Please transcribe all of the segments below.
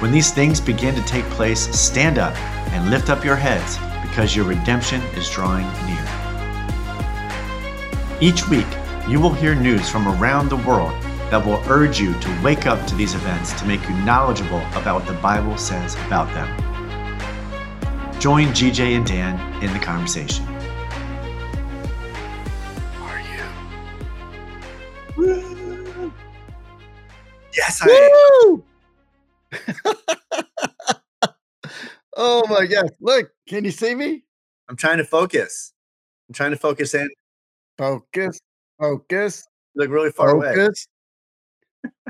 When these things begin to take place, stand up and lift up your heads, because your redemption is drawing near. Each week, you will hear news from around the world that will urge you to wake up to these events to make you knowledgeable about what the Bible says about them. Join GJ and Dan in the conversation. Are you? Woo! Yes, I am. Oh my gosh. Look, can you see me? I'm trying to focus. I'm trying to focus in. Focus. Focus. You look really far away. Focus.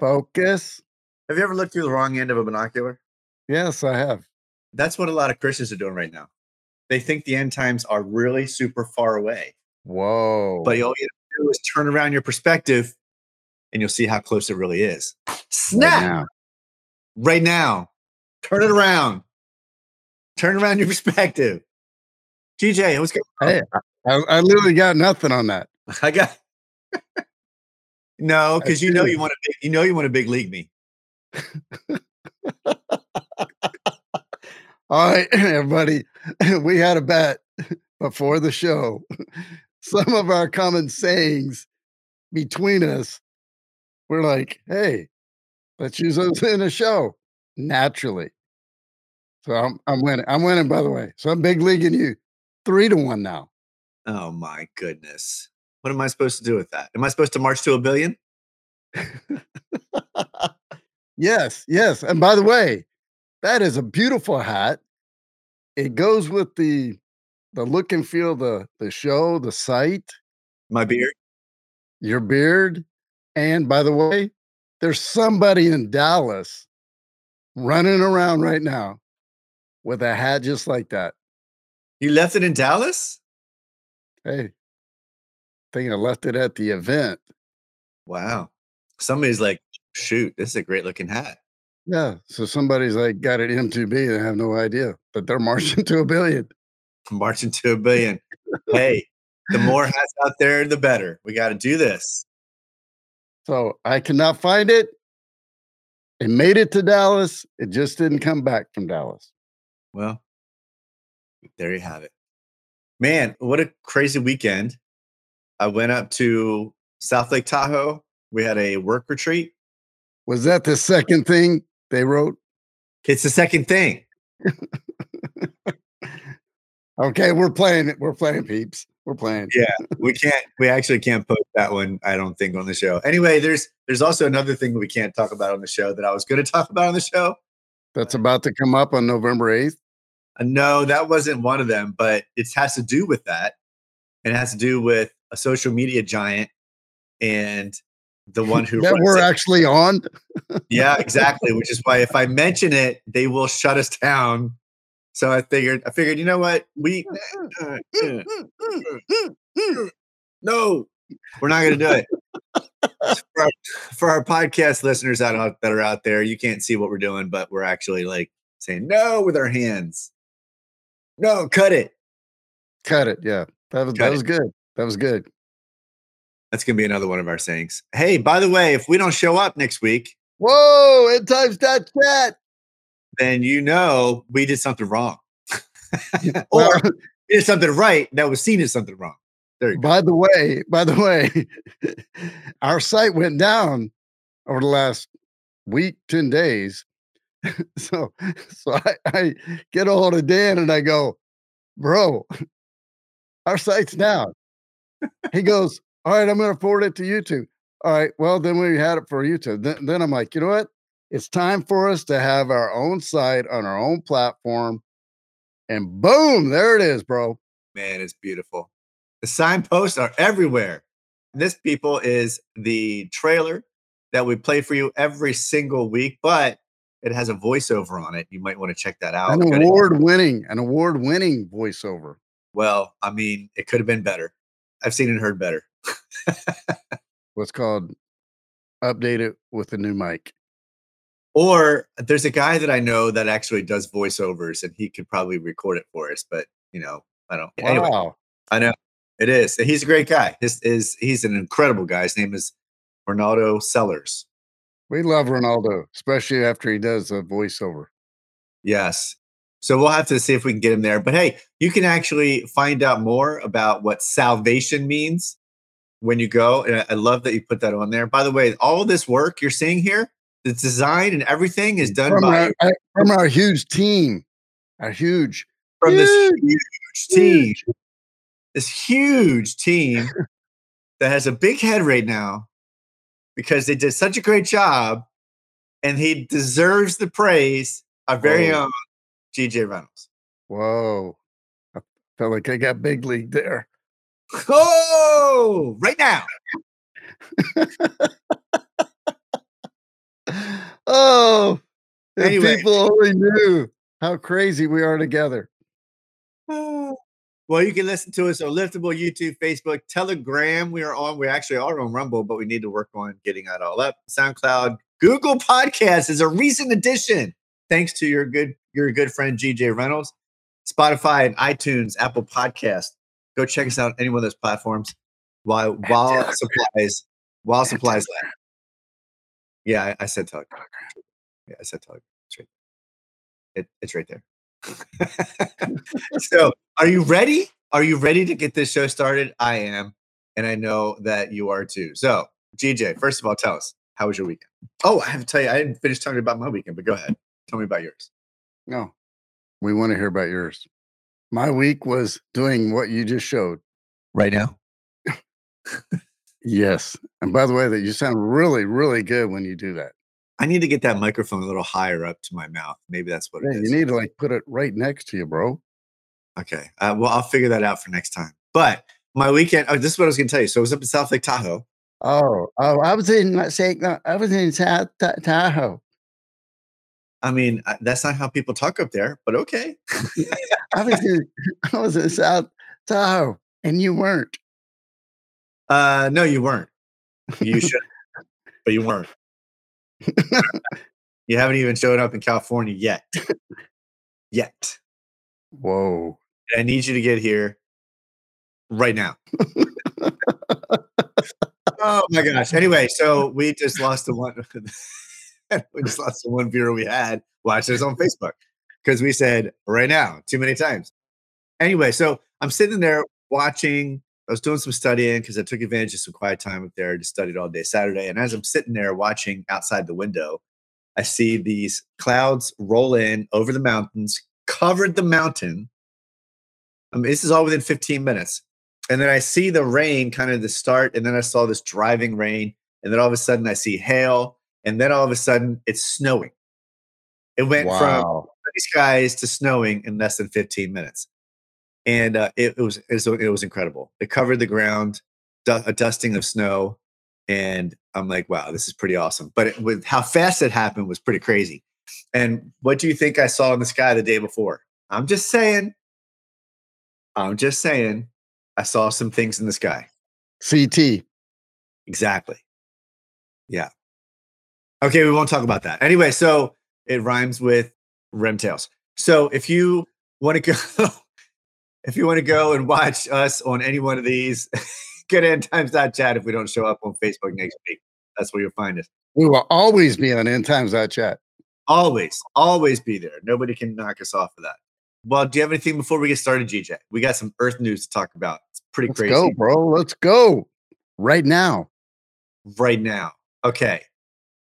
Focus. Have you ever looked through the wrong end of a binocular? Yes, I have. That's what a lot of Christians are doing right now. They think the end times are really super far away. Whoa. But all you have to do is turn around your perspective and you'll see how close it really is. Snap! Right now. Turn it around. Turn around your perspective. TJ, what's going? Hey, I, I literally got nothing on that. I got no, because you know you want to you know you want to big league me. All right, everybody. We had a bet before the show. Some of our common sayings between us we're like, hey, let's use those in a show naturally. So I'm I'm winning. I'm winning, by the way. So I'm big leaguing you three to one now. Oh my goodness. What am I supposed to do with that? Am I supposed to march to a billion? yes, yes. And by the way, that is a beautiful hat. It goes with the the look and feel the the show, the site, My beard? your beard. And by the way, there's somebody in Dallas running around right now with a hat just like that. You left it in Dallas? Hey, I think I left it at the event. Wow. Somebody's like, shoot, this is a great looking hat. Yeah. So somebody's like got it M2B. They have no idea, but they're marching to a billion. Marching to a billion. hey, the more hats out there, the better. We got to do this. So I cannot find it. It made it to Dallas. It just didn't come back from Dallas. Well, there you have it. Man, what a crazy weekend. I went up to South Lake Tahoe. We had a work retreat. Was that the second thing they wrote? It's the second thing. Okay, we're playing it. We're playing peeps. We're playing. Yeah, we can't. We actually can't post that one. I don't think on the show. Anyway, there's there's also another thing we can't talk about on the show that I was going to talk about on the show. That's about to come up on November 8th. Uh, no, that wasn't one of them, but it has to do with that. And it has to do with a social media giant and the one who that we're it. actually on. Yeah, exactly. Which is why if I mention it, they will shut us down. So I figured, I figured, you know what? We no, we're not going to do it. for, our, for our podcast listeners out, that are out there, you can't see what we're doing, but we're actually like saying no with our hands. No, cut it. Cut it. Yeah. That was Cut that it. was good. That was good. That's going to be another one of our sayings. Hey, by the way, if we don't show up next week, Whoa, end times dot chat. Then you know we did something wrong. or Well, we did something right that was seen as something wrong. There you go. by the way, by the way, our site went down over the last week, 10 days. so so I, I get a hold of Dan and I go, bro, our site's down. he goes, All right, I'm gonna forward it to YouTube. All right, well, then we had it for YouTube. Then, then I'm like, you know what? It's time for us to have our own site on our own platform. And boom, there it is, bro. Man, it's beautiful. The signposts are everywhere. This, people, is the trailer that we play for you every single week. But It has a voiceover on it. You might want to check that out. An award winning, an award winning voiceover. Well, I mean, it could have been better. I've seen and heard better. What's called update it with a new mic. Or there's a guy that I know that actually does voiceovers, and he could probably record it for us. But you know, I don't. Anyway, Wow. I know it is. He's a great guy. His is he's an incredible guy. His name is Ronaldo Sellers. We love Ronaldo, especially after he does a voiceover. Yes. So we'll have to see if we can get him there. But hey, you can actually find out more about what salvation means when you go. And I love that you put that on there. By the way, all this work you're seeing here, the design and everything is done From by our, from our huge team, our huge, from this huge, huge team, this huge team that has a big head right now because they did such a great job, and he deserves the praise. Our very Whoa. own GJ Reynolds. Whoa. I felt like I got big league there. Oh, right now. Oh, if Anyway. people only knew how crazy we are together. Ah. Well, you can listen to us on Liftable, YouTube, Facebook, Telegram. We are on. We actually are on Rumble, but we need to work on getting that all up. SoundCloud, Google Podcast is a recent addition, thanks to your good your good friend GJ Reynolds. Spotify and iTunes, Apple Podcast. Go check us out on any one of those platforms. While while supplies while supplies last. Yeah, I, I said Telegram. Yeah, I said Telegram. It's right. It, it's right there. so, are you ready? Are you ready to get this show started? I am, and I know that you are too. So, GJ, first of all, tell us how was your weekend? Oh, I have to tell you, I didn't finish talking about my weekend, but go ahead. Tell me about yours. No, we want to hear about yours. My week was doing what you just showed. Right now. Yes. And by the way, that you sound really, really good when you do that. I need to get that microphone a little higher up to my mouth. Maybe that's what Yeah, you need to like put it right next to you, bro. okay. Uh, well, I'll figure that out for next time. But my weekend, oh, this is what I was going to tell you. So, I was up in South Lake Tahoe. Oh, oh, I was in no, I was in South Ta- Tahoe. I mean, uh, that's not how people talk up there, but okay. I was in I was in South Tahoe, and you weren't. Uh, no, you weren't. You should, but you weren't. you haven't even shown up in California yet. yet. Whoa. I need you to get here right now. oh my gosh. Anyway, so we just lost the one. we just lost the one viewer we had watching us on Facebook because we said right now too many times. Anyway, so I'm sitting there watching. I was doing some studying because I took advantage of some quiet time up there. Just studied all day Saturday, and as I'm sitting there watching outside the window, I see these clouds roll in over the mountains, covered the mountain. I mean, this is all within 15 minutes. And then I see the rain kind of the start, and then I saw this driving rain, and then all of a sudden I see hail, and then all of a sudden it's snowing. It went from Wow. sunny skies to snowing in less than 15 minutes. And uh, it, it was it was it was incredible. It covered the ground, a dusting of snow, and I'm like, wow, this is pretty awesome. But it, with how fast it happened was pretty crazy. And what do you think I saw in the sky the day before? I'm just saying. I'm just saying. I saw some things in the sky. CT. Exactly. Yeah. Okay, we won't talk about that. Anyway, so it rhymes with Remtails. So if you want to go, if you want to go and watch us on any one of these, go to endtimes.chat if we don't show up on Facebook next week. That's where you'll find us. We will always be on End Times Chat. Always, always be there. Nobody can knock us off of that. Well, do you have anything before we get started, GJ? We got some Earth news to talk about. It's pretty Let's crazy. go, bro. Let's go right now. right now. Okay.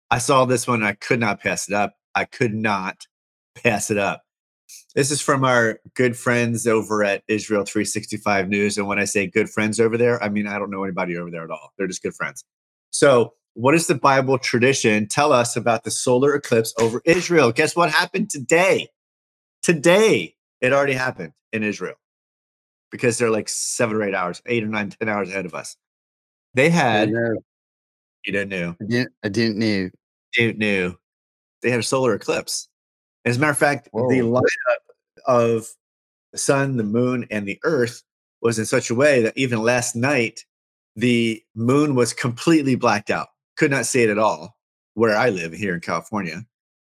I saw this one. I could not pass it up. I could not pass it up. This is from our good friends over at Israel 365 News. And when I say good friends over there, I mean, I don't know anybody over there at all. They're just good friends. So, what does the Bible tradition tell us about the solar eclipse over Israel? Guess what happened today? Today, it already happened in Israel because they're like seven or eight hours, eight or nine, ten hours ahead of us. They had, you didn't know, I didn't, I didn't know. didn't know. they had a solar eclipse. As a matter of fact, Whoa. the lineup of the sun, the moon, and the earth was in such a way that even last night, the moon was completely blacked out. Could not see it at all where I live here in California.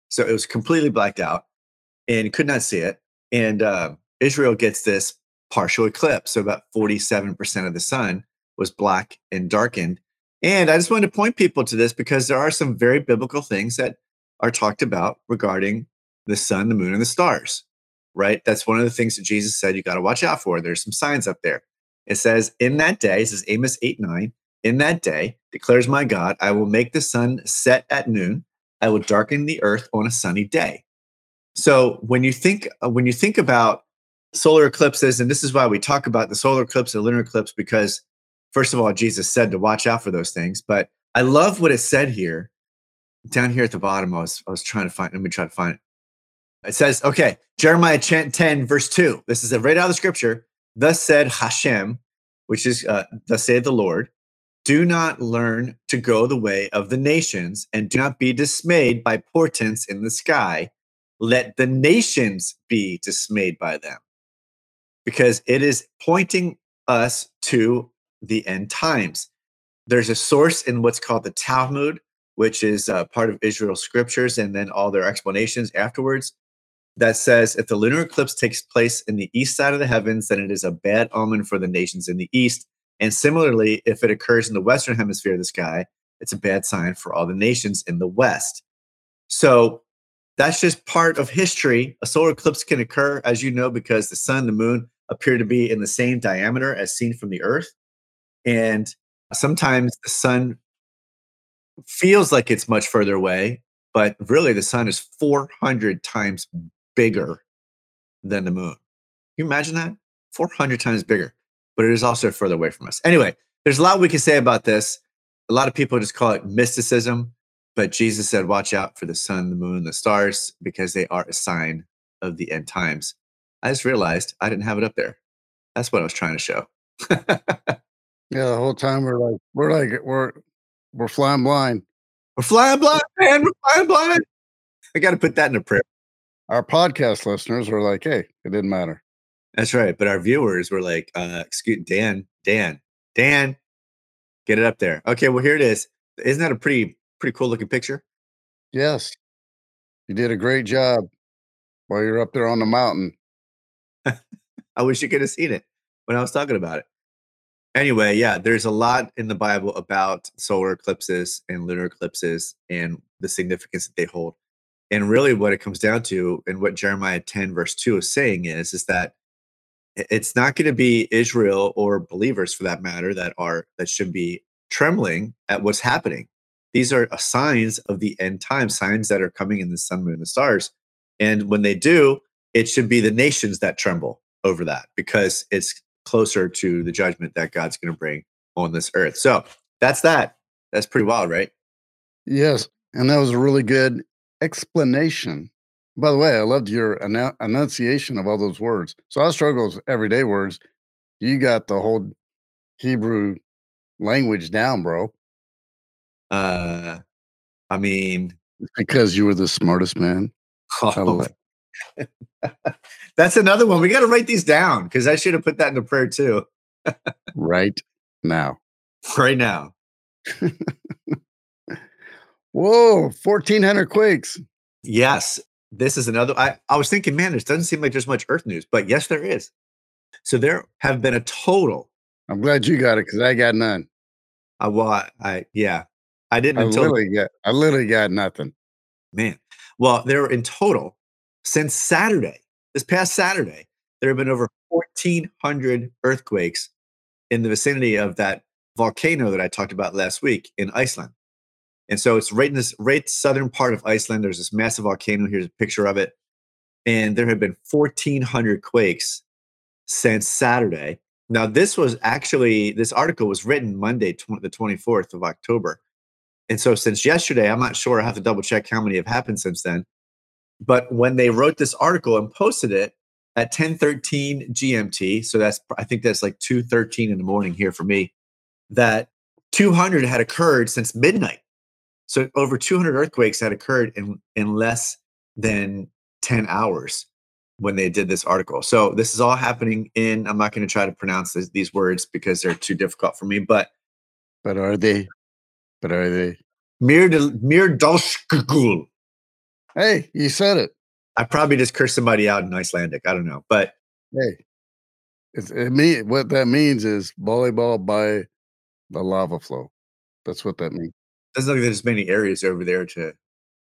So it was completely blacked out and could not see it. And uh, Israel gets this partial eclipse. So about 47% of the sun was black and darkened. And I just wanted to point people to this because there are some very biblical things that are talked about regarding the sun, the moon, and the stars, right? That's one of the things that Jesus said you got to watch out for. There's some signs up there. It says, In that day, this is Amos 8 9, in that day, declares my God, I will make the sun set at noon. I will darken the earth on a sunny day. So when you think uh, when you think about solar eclipses, and this is why we talk about the solar eclipse and lunar eclipse, because first of all, Jesus said to watch out for those things. But I love what it said here, down here at the bottom. I was I was trying to find. Let me try to find it. It says, okay, Jeremiah 10, verse 2. This is right out of the scripture. Thus said Hashem, which is uh, thus saith the Lord, do not learn to go the way of the nations, and do not be dismayed by portents in the sky. Let the nations be dismayed by them. Because it is pointing us to the end times. There's a source in what's called the Talmud, which is uh, part of Israel's scriptures, and then all their explanations afterwards that says if the lunar eclipse takes place in the east side of the heavens, then it is a bad omen for the nations in the east. And similarly, if it occurs in the western hemisphere of the sky, it's a bad sign for all the nations in the west. So that's just part of history. A solar eclipse can occur, as you know, because the sun, the moon appear to be in the same diameter as seen from the earth. And sometimes the sun feels like it's much further away, but really the sun is 400 times bigger than the moon. Can you imagine that? 400 times bigger, but it is also further away from us. Anyway, there's a lot we can say about this. A lot of people just call it mysticism, but Jesus said, watch out for the sun, the moon, the stars, because they are a sign of the end times. I just realized I didn't have it up there. That's what I was trying to show. yeah, the whole time we're like, we're like, we're we're flying blind. We're flying blind, man. We're flying blind. I got to put that in a prayer. Our podcast listeners were like, hey, it didn't matter. That's right. But our viewers were like, uh, excuse Dan, Dan, Dan, get it up there. Okay, well, here it is. Isn't that a pretty, pretty cool looking picture? Yes. You did a great job while you're up there on the mountain. I wish you could have seen it when I was talking about it. Anyway, yeah, there's a lot in the Bible about solar eclipses and lunar eclipses and the significance that they hold. And really what it comes down to and what Jeremiah 10 verse 2 is saying is is that it's not going to be Israel or believers for that matter that are that should be trembling at what's happening. These are uh, signs of the end time, signs that are coming in the sun, moon, and the stars. And when they do, it should be the nations that tremble over that because it's closer to the judgment that God's going to bring on this earth. So that's that. That's pretty wild, right? Yes. And that was a really good explanation. By the way, I loved your enunciation of all those words. So I struggle with everyday words. You got the whole Hebrew language down, bro. Uh, I mean, because you were the smartest man. Oh, that's another one. We got to write these down because I should have put that in a prayer too. right now. Right now, Whoa, 1400 quakes. yes, this is another. I, I was thinking, man, this doesn't seem like there's much Earth news, but yes, there is. So there have been a total. I'm glad you got it because I got none. I, well, I, I yeah, I didn't I until literally got I literally got nothing. Man, well, there were in total since Saturday, this past Saturday, there have been over 1,400 earthquakes in the vicinity of that volcano that I talked about last week in Iceland. And so it's right in this right southern part of Iceland. There's this massive volcano. Here's a picture of it. And there have been 1,400 quakes since Saturday. Now, this was actually, this article was written Monday, tw- the 24th of October. And so since yesterday, I'm not sure. I have to double check how many have happened since then. But when they wrote this article and posted it at 10:13 GMT, so that's I think that's like 2:13 in the morning here for me, that 200 had occurred since midnight. So over 200 earthquakes had occurred in in less than 10 hours when they did this article. So this is all happening in. I'm not going to try to pronounce this, these words because they're too difficult for me. But but are they? But are they? Mir Mirdalskul. Hey, you said it. I probably just cursed somebody out in Icelandic. I don't know, but hey, it's, it mean what that means is volleyball by the lava flow. That's what that means. Doesn't look like there's many areas over there to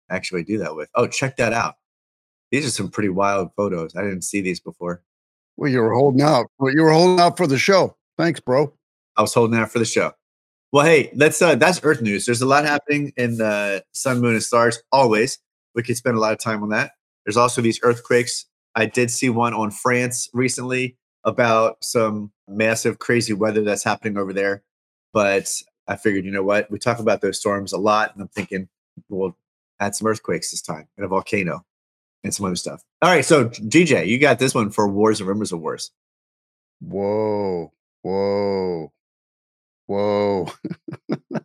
actually do that with. Oh, check that out. These are some pretty wild photos. I didn't see these before. Well, you were holding out. Well, you were holding out for the show. Thanks, bro. I was holding out for the show. Well, hey, that's uh that's Earth news. There's a lot happening in the sun, moon, and stars. Always, we could spend a lot of time on that. There's also these earthquakes. I did see one on France recently about some massive, crazy weather that's happening over there. But I figured, you know what? We talk about those storms a lot, and I'm thinking we'll add some earthquakes this time and a volcano and some other stuff. All right, so DJ, you got this one for Wars and Rumors of Wars. Whoa, whoa, whoa.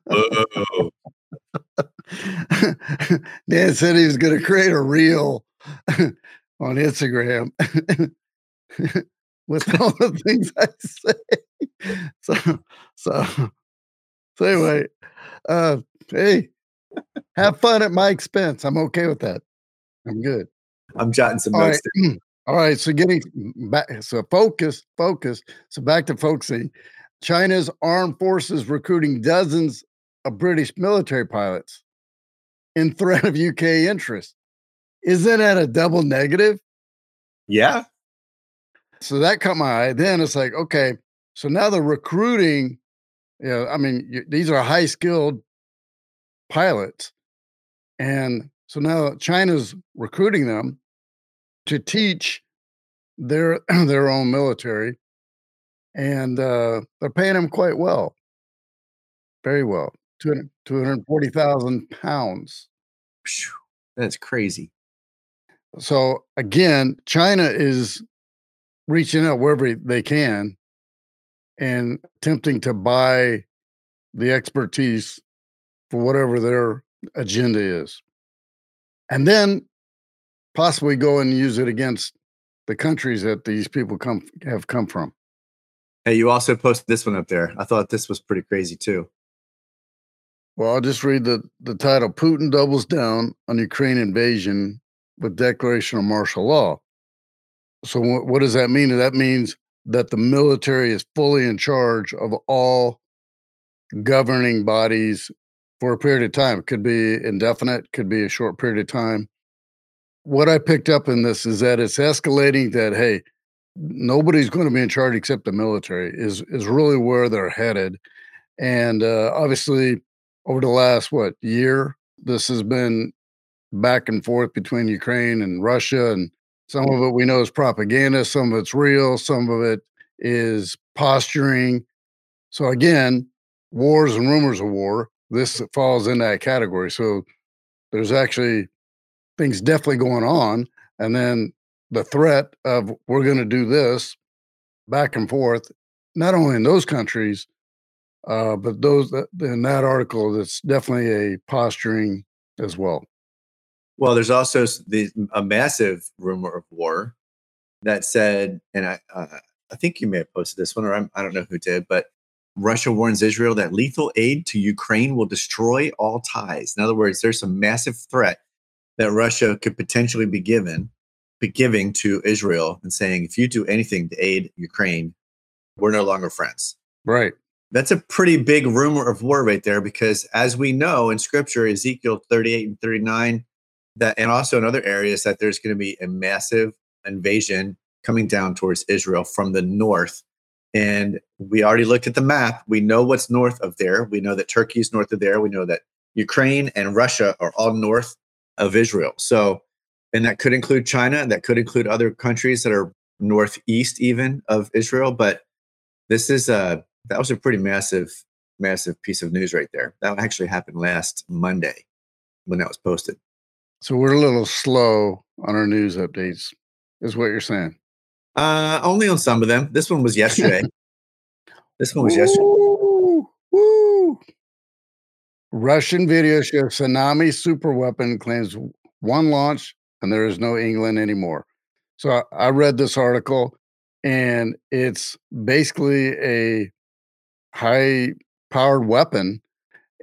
whoa. Dan said he was going to create a reel on Instagram with all the things I say. So, so, so anyway, uh, hey, have fun at my expense. I'm okay with that. I'm good. I'm jotting some all notes. Right. All right. So getting back, so focus, focus. So back to focusing. China's armed forces recruiting dozens of British military pilots in threat of UK interest. Isn't that a double negative? Yeah. So that caught my eye. Then it's like, okay, so now the recruiting, you know, I mean, you, these are high skilled pilots. And so now China's recruiting them to teach their their own military, and uh, they're paying them quite well, very well. 240,000 pounds. That's crazy. So again, China is reaching out wherever they can and attempting to buy the expertise for whatever their agenda is. And then possibly go and use it against the countries that these people come have come from. Hey, you also posted this one up there. I thought this was pretty crazy too. Well, I'll just read the, the title Putin doubles down on Ukraine invasion with declaration of martial law. So, what, what does that mean? That means that the military is fully in charge of all governing bodies for a period of time. It could be indefinite, could be a short period of time. What I picked up in this is that it's escalating that, hey, nobody's going to be in charge except the military is is really where they're headed. And uh, obviously, over the last what year this has been back and forth between Ukraine and Russia and some of it we know is propaganda some of it's real some of it is posturing so again wars and rumors of war this falls in that category so there's actually things definitely going on and then the threat of we're going to do this back and forth not only in those countries uh, but those that, in that article, that's definitely a posturing as well. Well, there's also the, a massive rumor of war that said, and I, uh, I think you may have posted this one, or I'm, I do not know who did, but Russia warns Israel that lethal aid to Ukraine will destroy all ties. In other words, there's a massive threat that Russia could potentially be given, be giving to Israel, and saying, if you do anything to aid Ukraine, we're no longer friends. Right. That's a pretty big rumor of war right there because as we know in scripture, Ezekiel 38 and 39, that and also in other areas that there's going to be a massive invasion coming down towards Israel from the north. And we already looked at the map. We know what's north of there. We know that Turkey is north of there. We know that Ukraine and Russia are all north of Israel. So, and that could include China, that could include other countries that are northeast even of Israel. But this is a that was a pretty massive, massive piece of news right there. That actually happened last Monday when that was posted. So we're a little slow on our news updates, is what you're saying. Uh, only on some of them. This one was yesterday. this one was yesterday. Woo, woo. Russian video shows tsunami super weapon claims one launch and there is no England anymore. So I, I read this article and it's basically a high powered weapon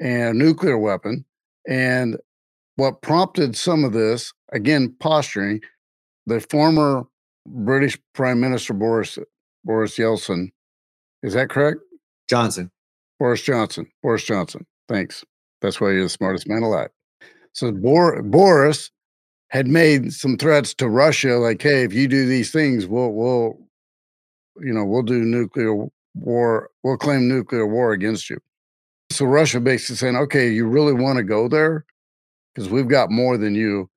and nuclear weapon. And what prompted some of this, again, posturing, the former British Prime Minister Boris Boris Yeltsin, is that correct? Johnson. Boris Johnson. Boris Johnson. Thanks. That's why you're the smartest man alive. So Bor- Boris had made some threats to Russia, like, "Hey, if you do these things, we'll we'll, you know, we'll do nuclear war. We'll claim nuclear war against you." So Russia basically saying, "Okay, you really want to go there because we've got more than you."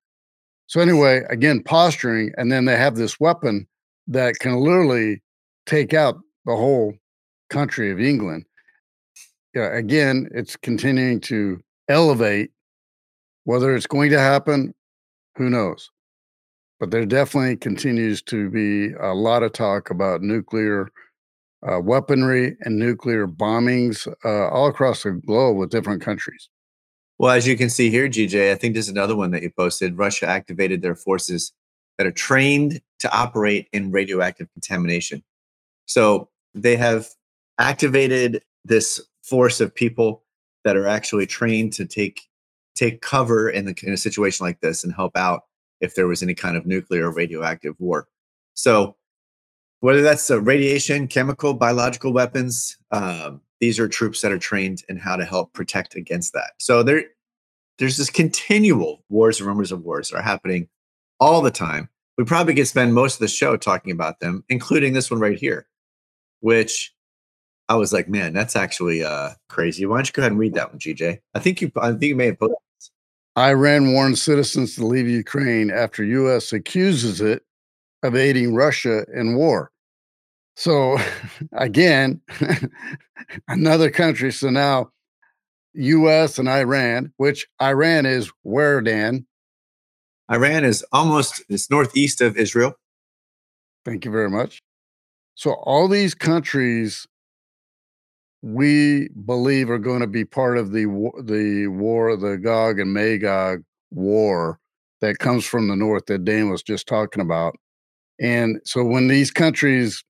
So anyway, again, posturing, and then they have this weapon that can literally take out the whole country of England. Yeah, again, it's continuing to elevate. Whether it's going to happen, who knows? But there definitely continues to be a lot of talk about nuclear uh, weaponry and nuclear bombings uh, all across the globe with different countries. Well, as you can see here, GJ, I think there's another one that you posted. Russia activated their forces that are trained to operate in radioactive contamination. So they have activated this force of people that are actually trained to take take cover in, the, in a situation like this and help out if there was any kind of nuclear or radioactive war. So whether that's uh, radiation, chemical, biological weapons, um, these are troops that are trained in how to help protect against that. So there, there's this continual wars and rumors of wars that are happening all the time. We probably could spend most of the show talking about them, including this one right here, which I was like, man, that's actually uh, crazy. Why don't you go ahead and read that one, GJ? I think you, I think you may have put. Iran warns citizens to leave Ukraine after U.S. accuses it of aiding Russia in war. So again, another country. So now US and Iran, which Iran is where, Dan? Iran is almost it's northeast of Israel. Thank you very much. So all these countries we believe are going to be part of the the war, the Gog and Magog war that comes from the north that Dan was just talking about. And so when these countries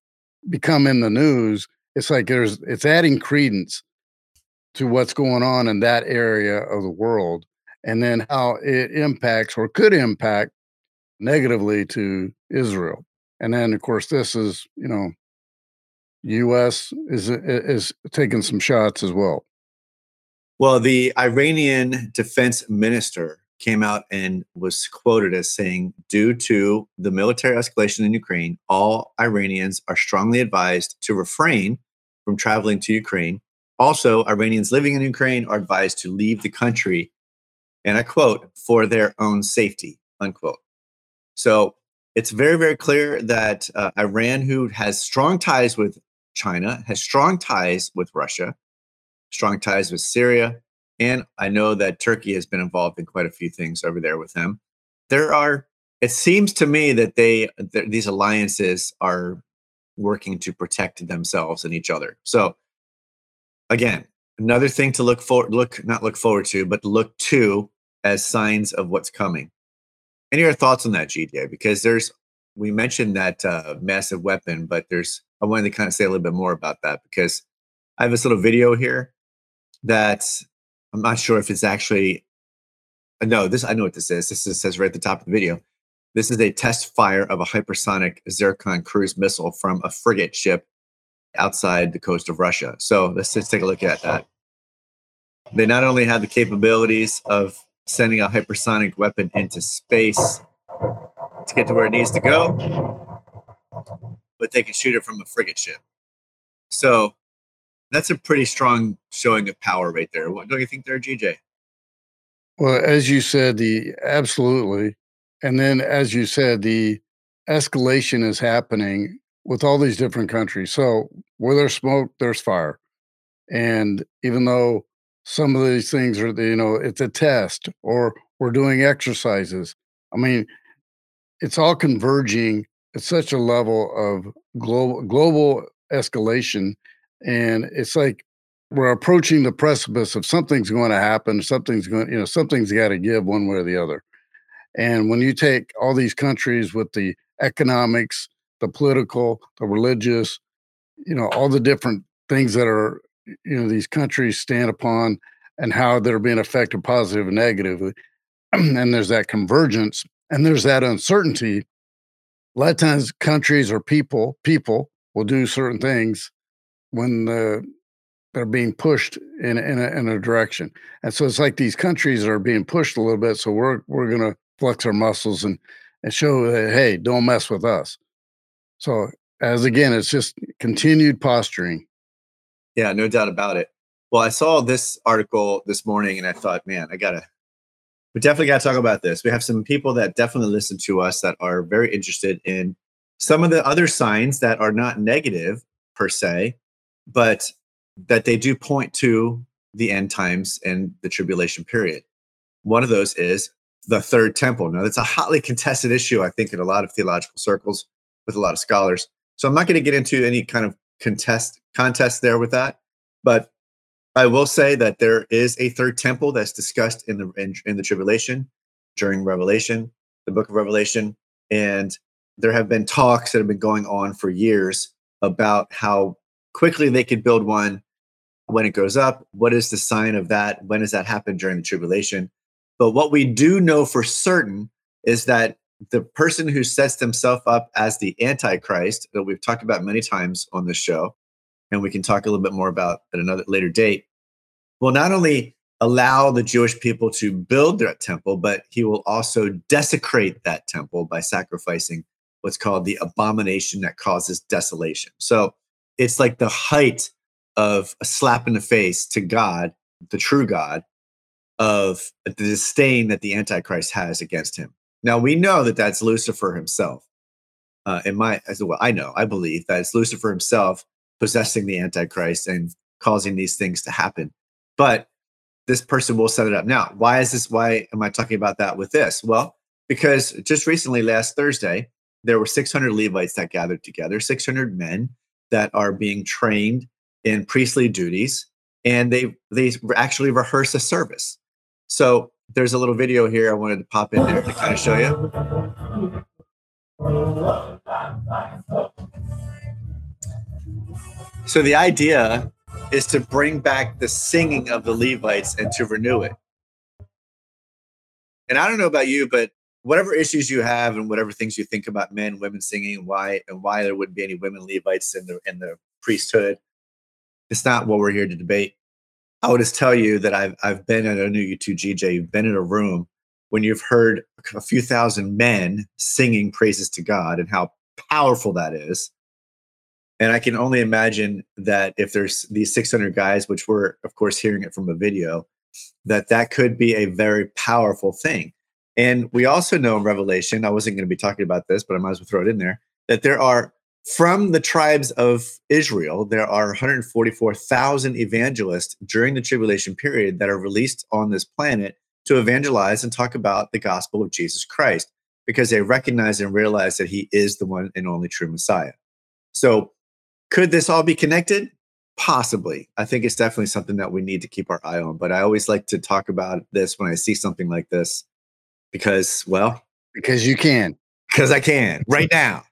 become in the news, it's like there's it's adding credence to what's going on in that area of the world and then how it impacts or could impact negatively to Israel. And then of course this is, you know, US is is taking some shots as well. Well, the Iranian defense minister came out and was quoted as saying, due to the military escalation in Ukraine, all Iranians are strongly advised to refrain from traveling to Ukraine. Also, Iranians living in Ukraine are advised to leave the country, and I quote, for their own safety, unquote. So it's very, very clear that uh, Iran, who has strong ties with China, has strong ties with Russia, strong ties with Syria, and I know that Turkey has been involved in quite a few things over there with them. There are, it seems to me that they, these alliances are working to protect themselves and each other. So, again, another thing to look for, look, not look forward to, but look to as signs of what's coming. Any other thoughts on that, GJ? Because there's, we mentioned that uh, massive weapon, but there's, I wanted to kind of say a little bit more about that because I have this little video here that I'm not sure if it's actually. Uh, no, this I know what this is. This is, says right at the top of the video. This is a test fire of a hypersonic Zircon cruise missile from a frigate ship outside the coast of Russia. So let's just take a look at that. They not only have the capabilities of sending a hypersonic weapon into space to get to where it needs to go, but they can shoot it from a frigate ship. So that's a pretty strong showing of power right there. What do you think there, GJ? Well, as you said, the absolutely. And then as you said, the escalation is happening with all these different countries. So where there's smoke, there's fire. And even though some of these things are, you know, it's a test or we're doing exercises. I mean, it's all converging at such a level of global global escalation and it's like we're approaching the precipice of something's going to happen. Something's going, you know, something's got to give one way or the other. And when you take all these countries with the economics, the political, the religious, you know, all the different things that are, you know, these countries stand upon and how they're being affected positive and and there's that convergence and there's that uncertainty. A lot of times countries or people, people will do certain things when the they're being pushed in in a, in a direction. And so it's like these countries are being pushed a little bit. So we're we're gonna flex our muscles and and show that hey, don't mess with us. So as again, it's just continued posturing. Yeah, no doubt about it. Well, I saw this article this morning and I thought, man, I gotta we definitely gotta talk about this. We have some people that definitely listen to us that are very interested in some of the other signs that are not negative per se, but that they do point to the end times and the tribulation period. One of those is the third temple. Now, that's a hotly contested issue, I think, in a lot of theological circles with a lot of scholars. So I'm not going to get into any kind of contest contest there with that, but I will say that there is a third temple that's discussed in the in, in the tribulation during Revelation, the book of Revelation, and there have been talks that have been going on for years about how quickly they could build one when it goes up. What is the sign of that? When does that happen during the tribulation? But what we do know for certain is that the person who sets themselves up as the Antichrist, that we've talked about many times on this show, and we can talk a little bit more about at another later date, will not only allow the Jewish people to build their temple, but he will also desecrate that temple by sacrificing what's called the abomination that causes desolation. So it's like the height of a slap in the face to God, the true God, of the disdain that the Antichrist has against him. Now we know that that's Lucifer himself. Uh, in my, as well, I know, I believe that it's Lucifer himself possessing the Antichrist and causing these things to happen. But this person will set it up. Now, why is this? Why am I talking about that with this? Well, because just recently, last Thursday, there were 600 Levites that gathered together, 600 men that are being trained in priestly duties, and they they actually rehearse a service. So there's a little video here I wanted to pop in there to kind of show you. So the idea is to bring back the singing of the Levites and to renew it. And I don't know about you, but whatever issues you have and whatever things you think about men, women singing, and why and why there wouldn't be any women Levites in the in the priesthood, it's not what we're here to debate. I would just tell you that I've I've been at a new YouTube GJ, you've been in a room when you've heard a few thousand men singing praises to God and how powerful that is. And I can only imagine that if there's these 600 guys, which we're of course hearing it from a video, that that could be a very powerful thing. And we also know in Revelation, I wasn't going to be talking about this, but I might as well throw it in there, that there are from the tribes of Israel, there are 144,000 evangelists during the tribulation period that are released on this planet to evangelize and talk about the gospel of Jesus Christ because they recognize and realize that he is the one and only true Messiah. So, could this all be connected? Possibly. I think it's definitely something that we need to keep our eye on. But I always like to talk about this when I see something like this because, well, because you can. Because I can right now.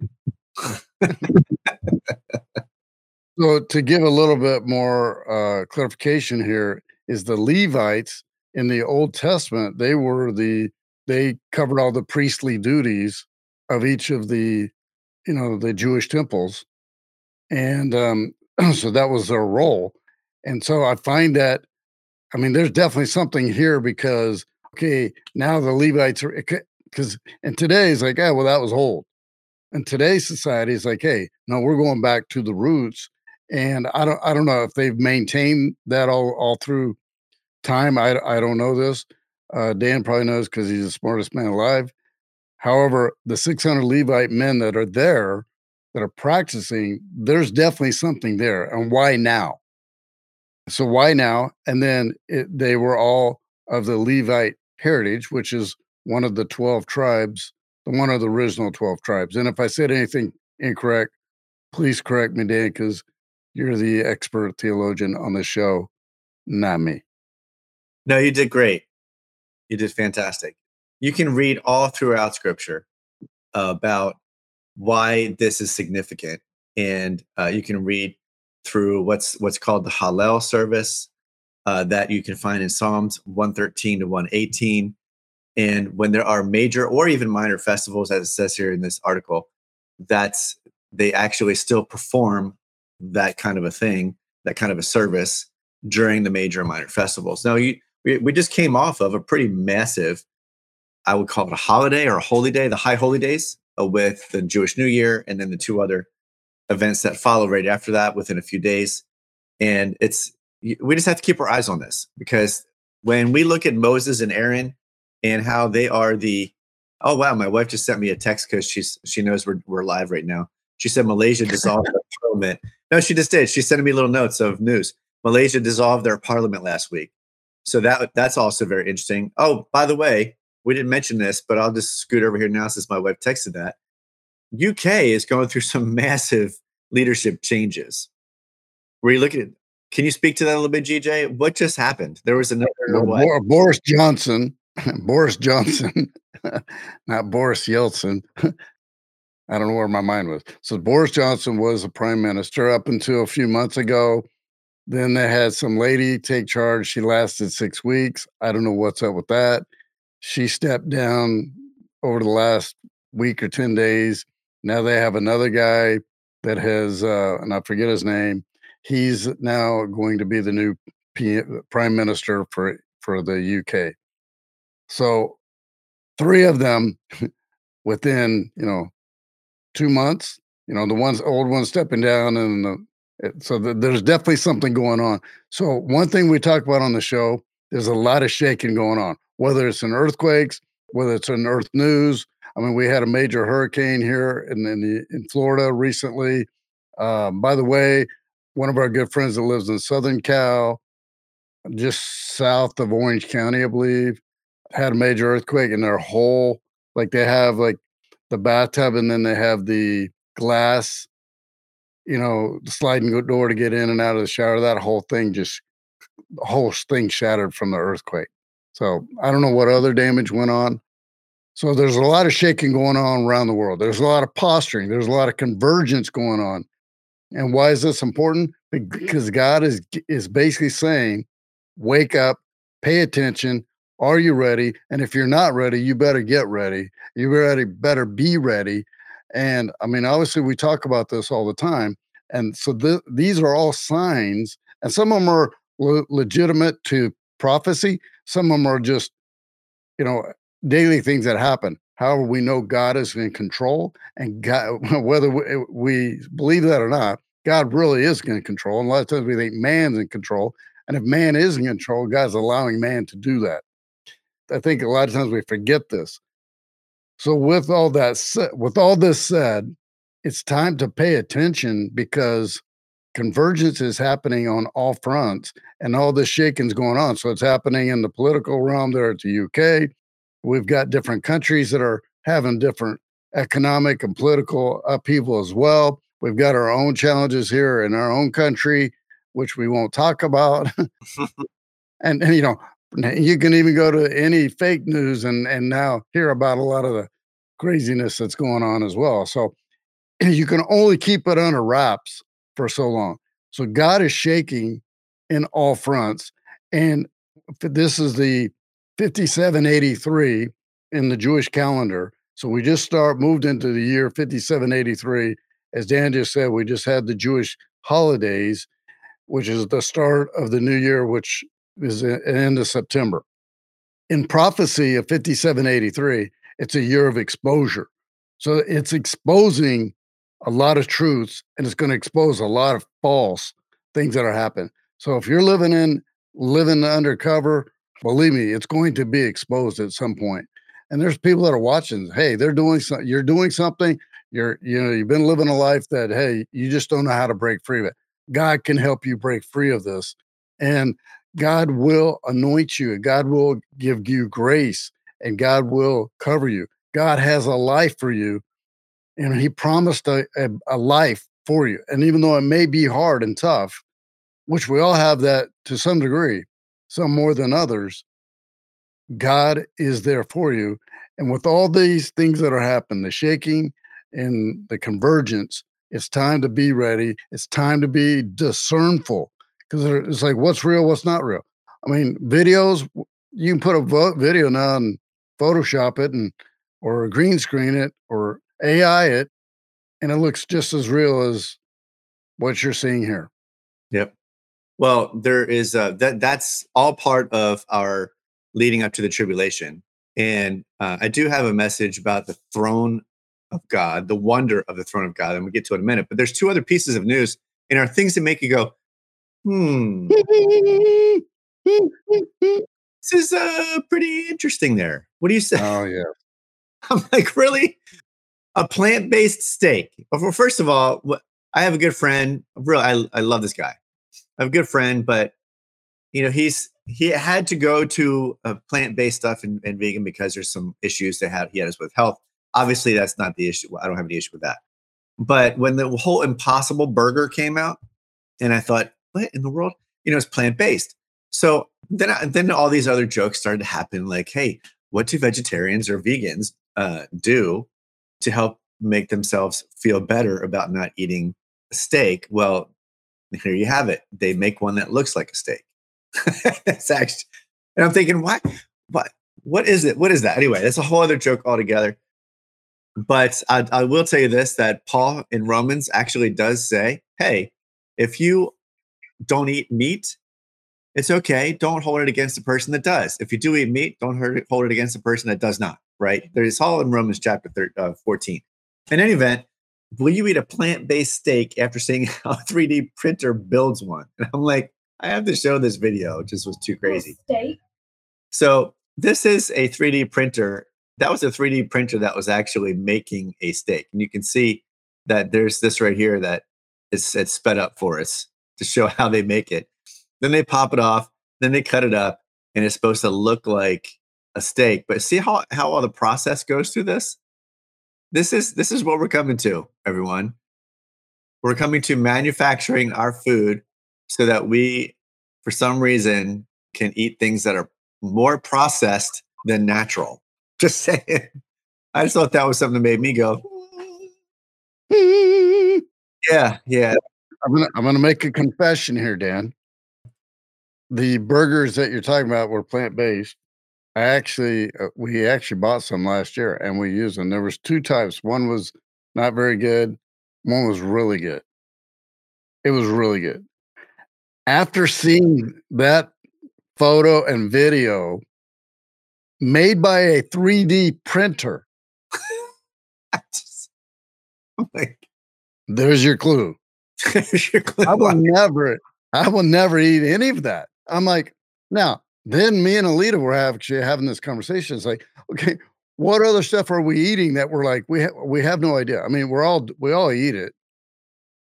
so to give a little bit more uh, clarification here is the Levites in the Old Testament, they were the they covered all the priestly duties of each of the you know the Jewish temples. And um, so that was their role. And so I find that I mean there's definitely something here because okay, now the Levites are because and today is like, yeah, well, that was old. And today's society is like, hey, no, we're going back to the roots. And I don't I don't know if they've maintained that all all through time. I I don't know this. Uh, Dan probably knows because he's the smartest man alive. However, the 600 Levite men that are there that are practicing, there's definitely something there. And why now? So why now? And then it, they were all of the Levite heritage, which is one of the 12 tribes, the one of the original 12 tribes. And if I said anything incorrect, please correct me, Dan, because You're the expert theologian on the show, not me. No, you did great. You did fantastic. You can read all throughout scripture about why this is significant. And uh, you can read through what's what's called the Hallel service uh, that you can find in Psalms 113 to 118. And when there are major or even minor festivals, as it says here in this article, that's they actually still perform that kind of a thing, that kind of a service during the major and minor festivals. Now, you, we, we just came off of a pretty massive, I would call it a holiday or a holy day, the high holy days uh, with the Jewish New Year, and then the two other events that follow right after that within a few days. And it's we just have to keep our eyes on this because when we look at Moses and Aaron and how they are the oh wow, my wife just sent me a text because she's she knows we're we're live right now. She said Malaysia dissolved their parliament. No, she just did. She sent me little notes of news. Malaysia dissolved their parliament last week. So that that's also very interesting. Oh, by the way, we didn't mention this, but I'll just scoot over here now since my wife texted that. UK is going through some massive leadership changes. Were you looking at can you speak to that a little bit, GJ? What just happened? There was another well, Boris Johnson, Boris Johnson, not Boris Yeltsin. I don't know where my mind was. So Boris Johnson was the prime minister up until a few months ago. Then they had some lady take charge. She lasted six weeks. I don't know what's up with that. She stepped down over the last week or 10 days. Now they have another guy that has, uh, and I forget his name. He's now going to be the new P- prime minister for, for the UK. So three of them within, you know, two months, you know, the ones, old ones stepping down and the, so the, there's definitely something going on. So one thing we talk about on the show, there's a lot of shaking going on, whether it's in earthquakes, whether it's in earth news, I mean, we had a major hurricane here in in, the, in Florida recently. Um, by the way, one of our good friends that lives in Southern Cal, just south of Orange County, I believe, had a major earthquake, and their whole like they have like the bathtub, and then they have the glass, you know, the sliding door to get in and out of the shower. That whole thing just the whole thing shattered from the earthquake. So I don't know what other damage went on. So there's a lot of shaking going on around the world. There's a lot of posturing. There's a lot of convergence going on. And why is this important? Mm-hmm. Because God is is basically saying, wake up, pay attention. Are you ready? And if you're not ready, you better get ready. You better better be ready. And I mean, obviously, we talk about this all the time. And so th- these are all signs, and some of them are le- legitimate to prophecy. Some of them are just, you know, daily things that happen. However, we know God is in control, and God, whether eh, we believe that or not, God really is in control. And a lot of times we think man's in control, and if man is in control, God's allowing man to do that. I think a lot of times we forget this. So, with all that with all this said, it's time to pay attention because convergence is happening on all fronts, and all this shaking's going on. So, it's happening in the political realm there at the UK. We've got different countries that are having different economic and political upheaval as well. We've got our own challenges here in our own country, which we won't talk about. and, and, you know, you can even go to any fake news and and now hear about a lot of the craziness that's going on as well. So you can only keep it under wraps for so long. So God is shaking in all fronts. And this is the 5783 in the Jewish calendar. So we just start moved into the year 5783. As Dan just said, we just had the Jewish holidays, which is the start of the new year, which is the end of September. In prophecy of 5783, it's a year of exposure. So it's exposing a lot of truths and it's going to expose a lot of false things that are happening. So if you're living in living undercover believe me, it's going to be exposed at some point. And there's people that are watching. Hey, they're doing something. You're doing something. You're, you know, you've been living a life that, hey, you just don't know how to break free of it. God can help you break free of this. And God will anoint you. God will give you grace and God will cover you. God has a life for you. And he promised a, a, a life for you. And even though it may be hard and tough, which we all have that to some degree, some more than others, God is there for you. And with all these things that are happening, the shaking and the convergence, it's time to be ready. It's time to be discernful because it's like what's real, what's not real. I mean, videos, you can put a video now and Photoshop it and or green screen it or AI it, and it looks just as real as what you're seeing here. Well, there is uh, that. That's all part of our leading up to the tribulation, and uh, I do have a message about the throne of God, the wonder of the throne of God, and we get to it in a minute. But there's two other pieces of news, and are things that make you go, "Hmm." this is uh, pretty interesting. There. What do you say? Oh yeah. I'm like, really? A plant based steak? Well, first of all, I have a good friend. Real, I, I love this guy. Have a good friend, but you know, he's he had to go to a plant based stuff and, and, vegan because there's some issues that had he has with health. Obviously, that's not the issue. I don't have any issue with that. But when the whole Impossible Burger came out, and I thought, what in the world? You know, it's plant based. So then, I, then all these other jokes started to happen. Like, hey, what do vegetarians or vegans uh, do to help make themselves feel better about not eating steak? Well, here you have it. They make one that looks like a steak. that's actually, and I'm thinking, why? What? What is it? What is that? Anyway, that's a whole other joke altogether. But I, I will tell you this: that Paul in Romans actually does say, "Hey, if you don't eat meat, it's okay. Don't hold it against the person that does. If you do eat meat, don't hold it against the person that does not." Right? There's all in Romans chapter 13, uh, 14. In any event, will you eat a plant-based steak after seeing how a 3D printer builds one? And I'm like, I have to show this video. It just was too crazy. Steak. So this is a 3D printer. That was a 3D printer that was actually making a steak. And you can see that there's this right here that is it's sped up for us to show how they make it. Then they pop it off, then they cut it up, and it's supposed to look like a steak. But see how, how all the process goes through this? This is this is what we're coming to, everyone. We're coming to manufacturing our food so that we, for some reason, can eat things that are more processed than natural. Just saying. I just thought that was something that made me go. yeah, yeah. I'm gonna I'm gonna make a confession here, Dan. The burgers that you're talking about were plant based. I actually, uh, we actually bought some last year and we used them. There was two types. One was not very good. One was really good. It was really good. After seeing that photo and video made by a 3D printer, just, like, there's your clue. there's your clue. I will never, I will never eat any of that. I'm like, now then me and Alita were actually having this conversation. It's like, okay, what other stuff are we eating that we're like we ha- we have no idea. I mean, we're all we all eat it,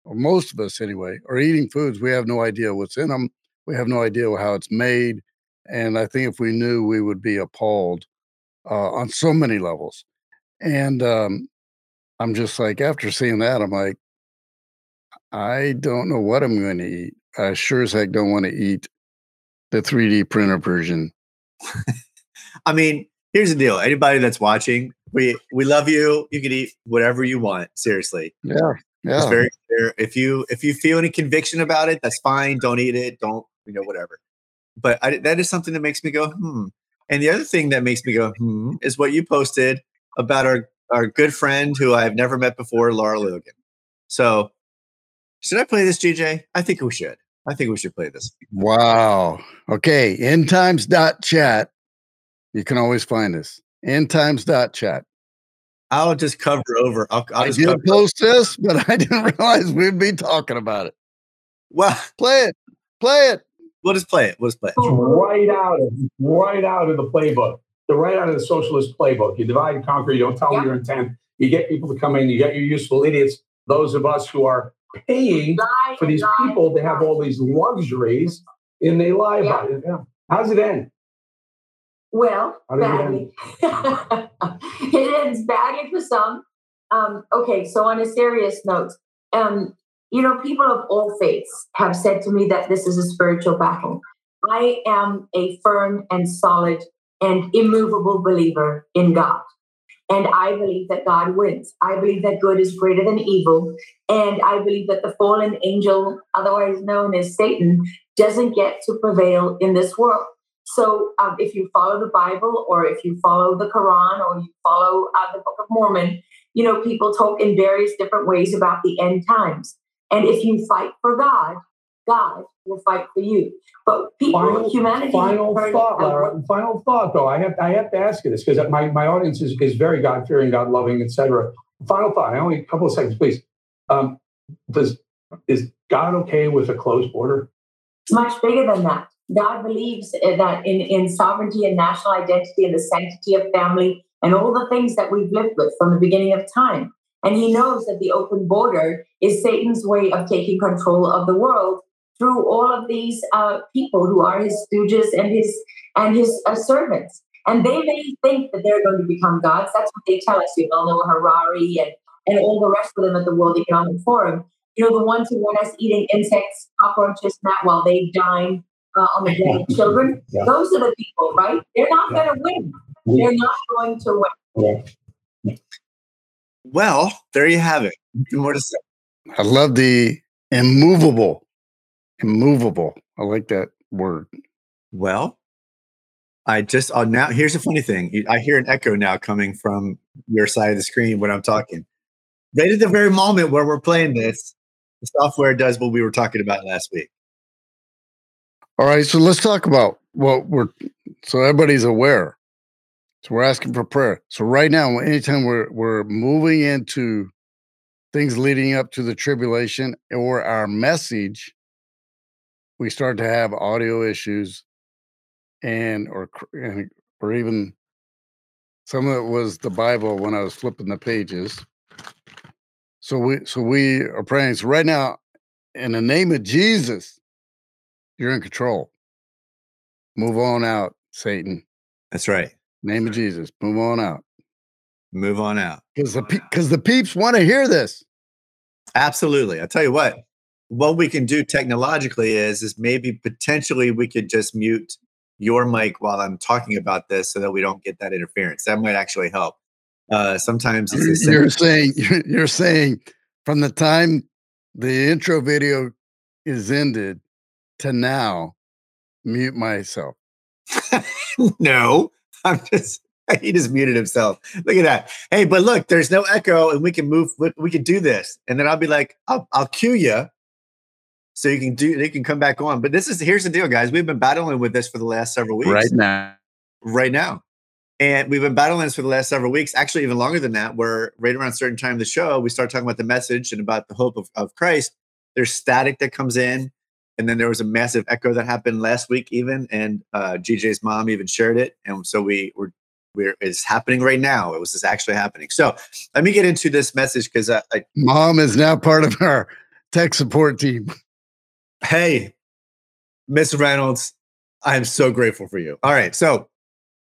or most of us anyway, are eating foods we have no idea what's in them. We have no idea how it's made, and I think if we knew, we would be appalled uh, on so many levels. And um, I'm just like, after seeing that, I'm like, I don't know what I'm going to eat. I sure as heck don't want to eat the 3D printer version. I mean, here's the deal. Anybody that's watching, we we love you. You can eat whatever you want. Seriously. Yeah. Yeah. It's very clear. If you if you feel any conviction about it, that's fine. Don't eat it. Don't you know whatever. But I, that is something that makes me go hmm. And the other thing that makes me go hmm is what you posted about our our good friend who I've never met before, Lara Logan. So should I play this, GJ? I think we should. I think we should play this. Wow. Okay. Endtimes.chat. You can always find us. Endtimes.chat. I'll just cover over. I'll, I'll i did post over. this, but I didn't realize we'd be talking about it. Well, play it. Play it. We'll just play it. We'll just play it. Right out of right out of the playbook. The right out of the socialist playbook. You divide and conquer. You don't tell them your intent. You get people to come in. You get your useful idiots. Those of us who are paying for these people to have all these luxuries and they lie yeah. about it. Yeah. How's it end? Well, badly. It, it ends badly for some. Um, okay, so on a serious note, um, you know, people of all faiths have said to me that this is a spiritual battle. I am a firm and solid and immovable believer in God. And I believe that God wins. I believe that good is greater than evil. And I believe that the fallen angel, otherwise known as Satan, doesn't get to prevail in this world. So um, if you follow the Bible or if you follow the Quran or you follow uh, the Book of Mormon, you know, people talk in various different ways about the end times. And if you fight for God, God will fight for you. But people, final, humanity. Final thought, Lara. Final thought, though. I have I have to ask you this because my, my audience is, is very God fearing, God loving, etc. Final thought. I only a couple of seconds, please. Um, does is God okay with a closed border? It's much bigger than that. God believes that in, in sovereignty and national identity and the sanctity of family and all the things that we've lived with from the beginning of time. And he knows that the open border is Satan's way of taking control of the world through all of these uh, people who are his stooges and his and his uh, servants. And they may think that they're going to become gods. That's what they tell us. You know, Noah Harari and, and all the rest of them at the World Economic Forum. You know, the ones who want us eating insects, cockroaches, that while they dine uh, on the dead children. Yeah. Those are the people, right? They're not yeah. going to win. They're not going to win. Yeah. Well, there you have it. More to say. I love the immovable. Immovable. I like that word. Well, I just uh, now here's the funny thing. I hear an echo now coming from your side of the screen when I'm talking. Right at the very moment where we're playing this, the software does what we were talking about last week. All right, so let's talk about what we're so everybody's aware. So we're asking for prayer. So right now, anytime we're we're moving into things leading up to the tribulation or our message, we start to have audio issues and or or even some of it was the Bible when I was flipping the pages. So we so we are praying. So right now, in the name of Jesus, you're in control. Move on out, Satan. That's right. Name of Jesus. Move on out. Move on out. Because the because the peeps want to hear this. Absolutely. I tell you what, what we can do technologically is is maybe potentially we could just mute your mic while I'm talking about this so that we don't get that interference. That might actually help. Uh, sometimes it's you're saying you're saying from the time the intro video is ended to now, mute myself. no, I'm just he just muted himself. Look at that. Hey, but look, there's no echo, and we can move. We can do this, and then I'll be like, I'll, I'll cue you, so you can do. They can come back on. But this is here's the deal, guys. We've been battling with this for the last several weeks. Right now. Right now. And we've been battling this for the last several weeks, actually, even longer than that, where right around a certain time of the show, we start talking about the message and about the hope of, of Christ. There's static that comes in and then there was a massive echo that happened last week even and uh, GJ's mom even shared it and so we were we're it's happening right now it was just actually happening so let me get into this message because I, I, mom is now part of our tech support team hey miss reynolds i'm so grateful for you all right so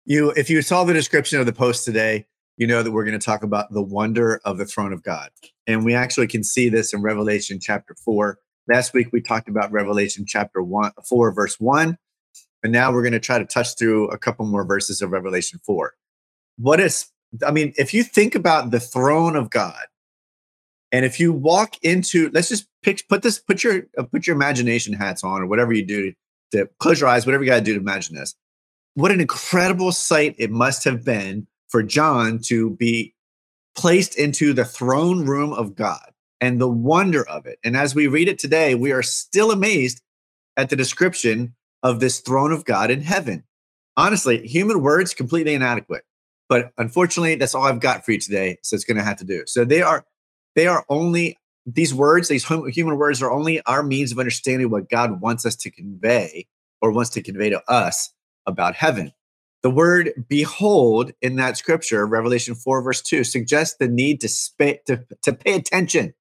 you if you saw the description of the post today you know that we're going to talk about the wonder of the throne of god and we actually can see this in revelation chapter 4 Last week we talked about Revelation chapter one, four, verse one, and now we're going to try to touch through a couple more verses of Revelation four. What is? I mean, if you think about the throne of God, and if you walk into, let's just pick, put this, put your uh, put your imagination hats on, or whatever you do to, to close your eyes, whatever you got to do to imagine this. What an incredible sight it must have been for John to be placed into the throne room of God and the wonder of it. And as we read it today, we are still amazed at the description of this throne of God in heaven. Honestly, human words completely inadequate. But unfortunately, that's all I've got for you today. So it's going to have to do. So they are, they are only these words. These human words are only our means of understanding what God wants us to convey or wants to convey to us about heaven. The word behold in that scripture, Revelation 4, verse 2, suggests the need to, sp- to, to pay attention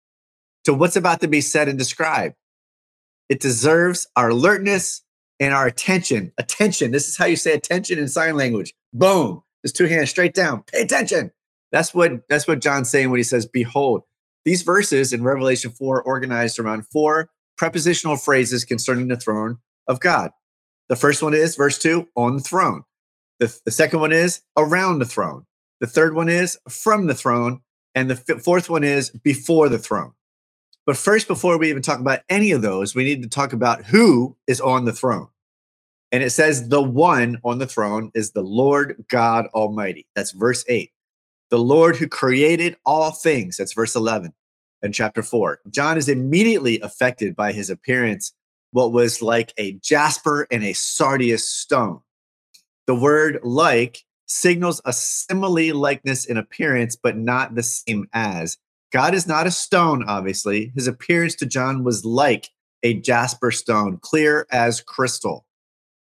to what's about to be said and described. It deserves our alertness and our attention. Attention. This is how you say attention in sign language. Boom. Just two hands straight down. Pay attention. That's what that's what John's saying when he says, "Behold." These verses in Revelation 4 organized around four prepositional phrases concerning the throne of God. The first one is verse 2 on the throne. The, the second one is around the throne. The third one is from the throne. And the f- fourth one is before the throne. But first, before we even talk about any of those, we need to talk about who is on the throne. And it says the one on the throne is the Lord God Almighty. That's verse 8. The Lord who created all things. That's verse 11 and chapter 4. John is immediately affected by his appearance, what was like a jasper and a sardius stone. The word like signals a simile likeness in appearance, but not the same as. God is not a stone, obviously. His appearance to John was like a jasper stone, clear as crystal.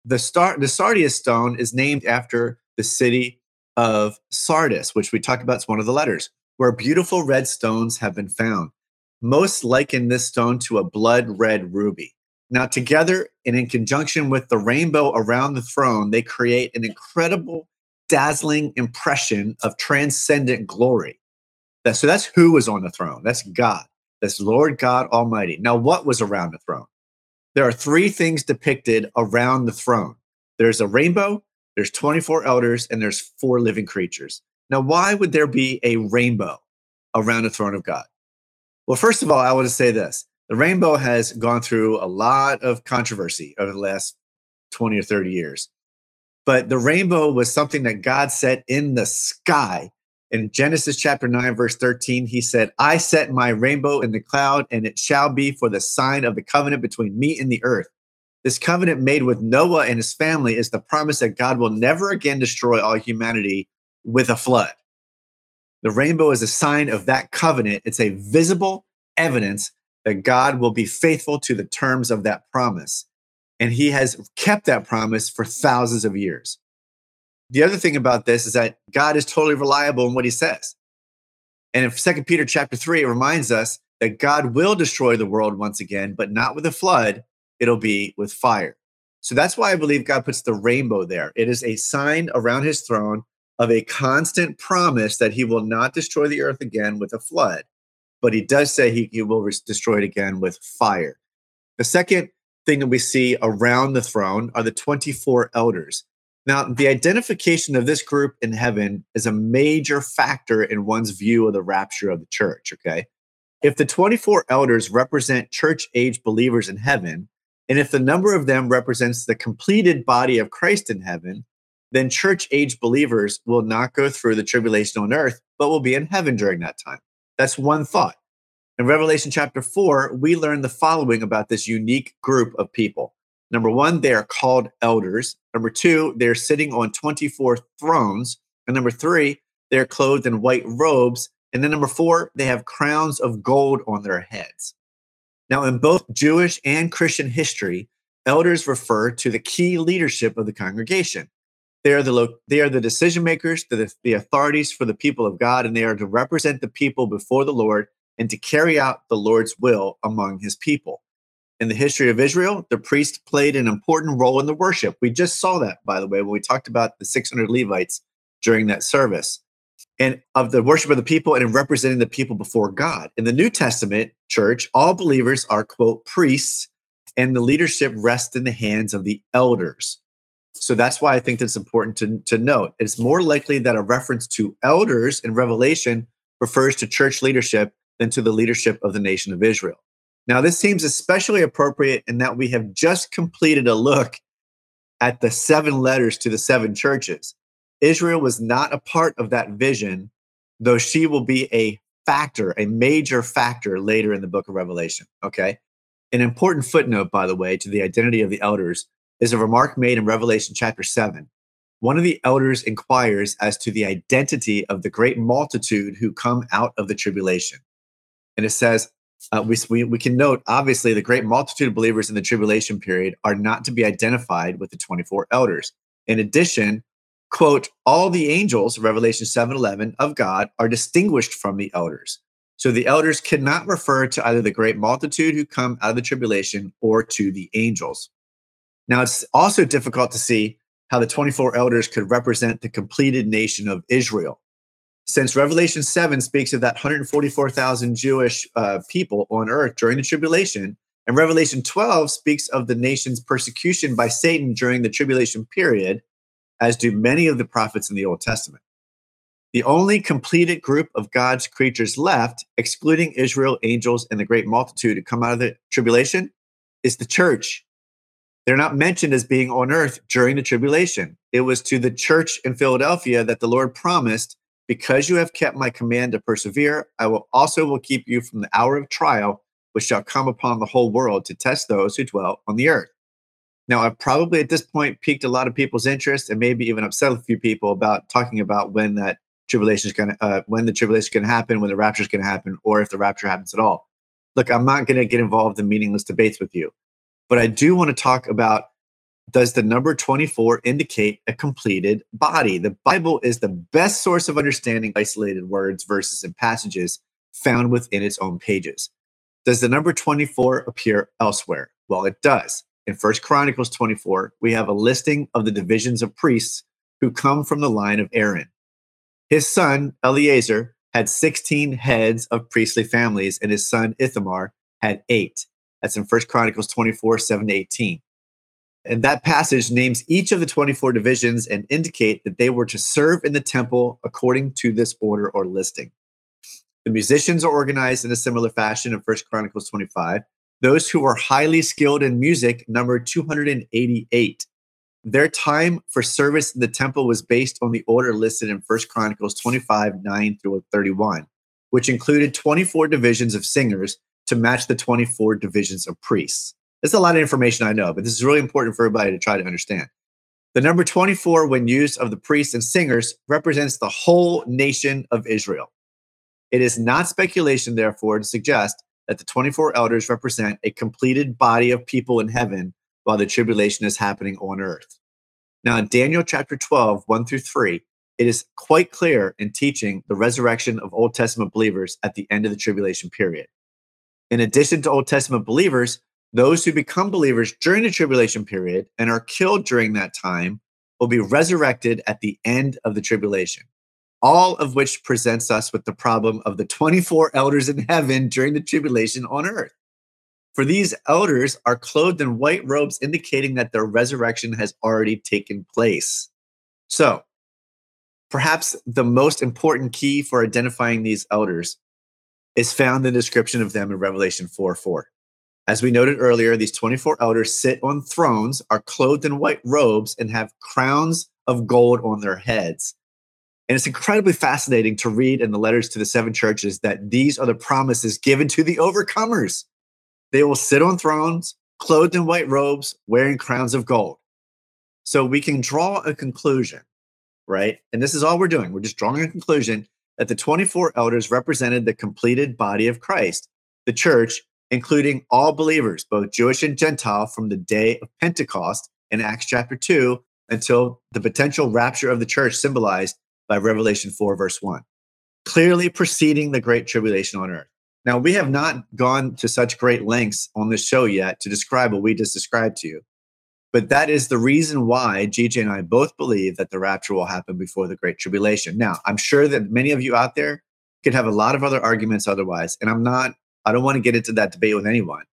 The, star, the sardius stone is named after the city of Sardis, which we talked about. It's one of the letters, where beautiful red stones have been found. Most liken this stone to a blood red ruby. Now, together and in conjunction with the rainbow around the throne, they create an incredible, dazzling impression of transcendent glory. So that's who was on the throne. That's God. That's Lord God Almighty. Now, what was around the throne? There are three things depicted around the throne there's a rainbow, there's 24 elders, and there's four living creatures. Now, why would there be a rainbow around the throne of God? Well, first of all, I want to say this the rainbow has gone through a lot of controversy over the last 20 or 30 years. But the rainbow was something that God set in the sky in Genesis chapter 9, verse 13, he said, I set my rainbow in the cloud, and it shall be for the sign of the covenant between me and the earth. This covenant made with Noah and his family is the promise that God will never again destroy all humanity with a flood. The rainbow is a sign of that covenant. It's a visible evidence that God will be faithful to the terms of that promise. And he has kept that promise for thousands of years the other thing about this is that God is totally reliable in what he says. And in Second Peter chapter 3, it reminds us that God will destroy the world once again, but not with a flood, it'll be with fire. So that's why I believe God puts the rainbow there. It is a sign around his throne of a constant promise that he will not destroy the earth again with a flood, but he does say he, he will destroy it again with fire. The second thing that we see around the throne are the 24 elders. Now, the identification of this group in heaven is a major factor in one's view of the rapture of the church. Okay. If the 24 elders represent church age believers in heaven, and if the number of them represents the completed body of Christ in heaven, then church age believers will not go through the tribulation on earth, but will be in heaven during that time. That's one thought. In Revelation chapter 4, we learn the following about this unique group of people. Number one, they are called elders. Number two, they're sitting on 24 thrones. And number three, they're clothed in white robes. And then number four, they have crowns of gold on their heads. Now, in both Jewish and Christian history, elders refer to the key leadership of the congregation. They are the, lo- they are the decision makers, the, the authorities for the people of God, and they are to represent the people before the Lord and to carry out the Lord's will among his people in the history of Israel, the priest played an important role in the worship. We just saw that, by the way, when we talked about the 600 Levites during that service and of the worship of the people and in representing the people before God. In the New Testament church, all believers are, quote, priests, and the leadership rests in the hands of the elders. So that's why I think that's important to, to note. It's more likely that a reference to elders in Revelation refers to church leadership than to the leadership of the nation of Israel. Now, this seems especially appropriate in that we have just completed a look at the seven letters to the seven churches. Israel was not a part of that vision, though she will be a factor, a major factor later in the book of Revelation. Okay. An important footnote, by the way, to the identity of the elders is a remark made in Revelation chapter 7. One of the elders inquires as to the identity of the great multitude who come out of the tribulation. And it says, uh, we, we, we can note, obviously, the great multitude of believers in the tribulation period are not to be identified with the 24 elders. In addition, quote, all the angels, Revelation 7 11 of God, are distinguished from the elders. So the elders cannot refer to either the great multitude who come out of the tribulation or to the angels. Now, it's also difficult to see how the 24 elders could represent the completed nation of Israel. since Revelation 7 speaks of that 144,000 Jewish uh, people on earth during the tribulation, and Revelation 12 speaks of the nation's persecution by Satan during the tribulation period, as do many of the prophets in the Old Testament. The only completed group of God's creatures left, excluding Israel, angels, and the great multitude to come out of the tribulation, is the church. They're not mentioned as being on earth during the tribulation. It was to the church in Philadelphia that the Lord promised, because you have kept my command to persevere, I will also will keep you from the hour of trial which shall come upon the whole world to test those who dwell on the earth. Now, I've probably at this point piqued a lot of people's interest and maybe even upset a few people about talking about when that tribulation is going to, uh, when the tribulation is going to happen, when the rapture is going to happen, or if the rapture happens at all. Look, I'm not going to get involved in meaningless debates with you, but I do want to talk about does the number 24 indicate a completed body? The Bible is the best source of understanding isolated words, verses, and passages found within its own pages. Does the number 24 appear elsewhere? Well, it does. In First Chronicles 24, we have a listing of the divisions of priests who come from the line of Aaron. His son, Eleazar, had 16 heads of priestly families, and his son, Ithamar, had eight. That's in First Chronicles 24, 7 to 18. And that passage names each of the 24 divisions and indicate that they were to serve in the temple according to this order or listing. The musicians are organized in a similar fashion in First Chronicles 25. Those who are highly skilled in music number 288. Their time for service in the temple was based on the order listed in First Chronicles 25, 9 through 31, which included 24 divisions of singers to match the 24 divisions of priests. That's a lot of information I know, but this is really important for everybody to try to understand. The number 24, when used of the priests and singers, represents the whole nation of Israel. It is not speculation, therefore, to suggest that the 24 elders represent a completed body of people in heaven while the tribulation is happening on earth. Now, in Daniel chapter 12, 1 through 3, it is quite clear in teaching the resurrection of Old Testament believers at the end of the tribulation period. In addition to Old Testament believers, those who become believers during the tribulation period and are killed during that time will be resurrected at the end of the tribulation all of which presents us with the problem of the 24 elders in heaven during the tribulation on earth. For these elders are clothed in white robes, indicating that their resurrection has already taken place. So, perhaps the most important key for identifying these elders is found in the description of them in Revelation 4 4. As we noted earlier, these 24 elders sit on thrones, are clothed in white robes, and have crowns of gold on their heads. And it's incredibly fascinating to read in the letters to the seven churches that these are the promises given to the overcomers. They will sit on thrones, clothed in white robes, wearing crowns of gold. So we can draw a conclusion, right? And this is all we're doing. We're just drawing a conclusion that the 24 elders represented the completed body of Christ, the church, including all believers, both Jewish and Gentile, from the day of Pentecost in Acts chapter 2 until the potential rapture of the church symbolized by Revelation 4, verse 1, clearly preceding the great tribulation on earth. Now, we have not gone to such great lengths on this show yet to describe what we just described to you. But that is the reason why GJ and I both believe that the rapture will happen before the great tribulation. Now, I'm sure that many of you out there could have a lot of other arguments otherwise. And I'm not, I don't want to get into that debate with anyone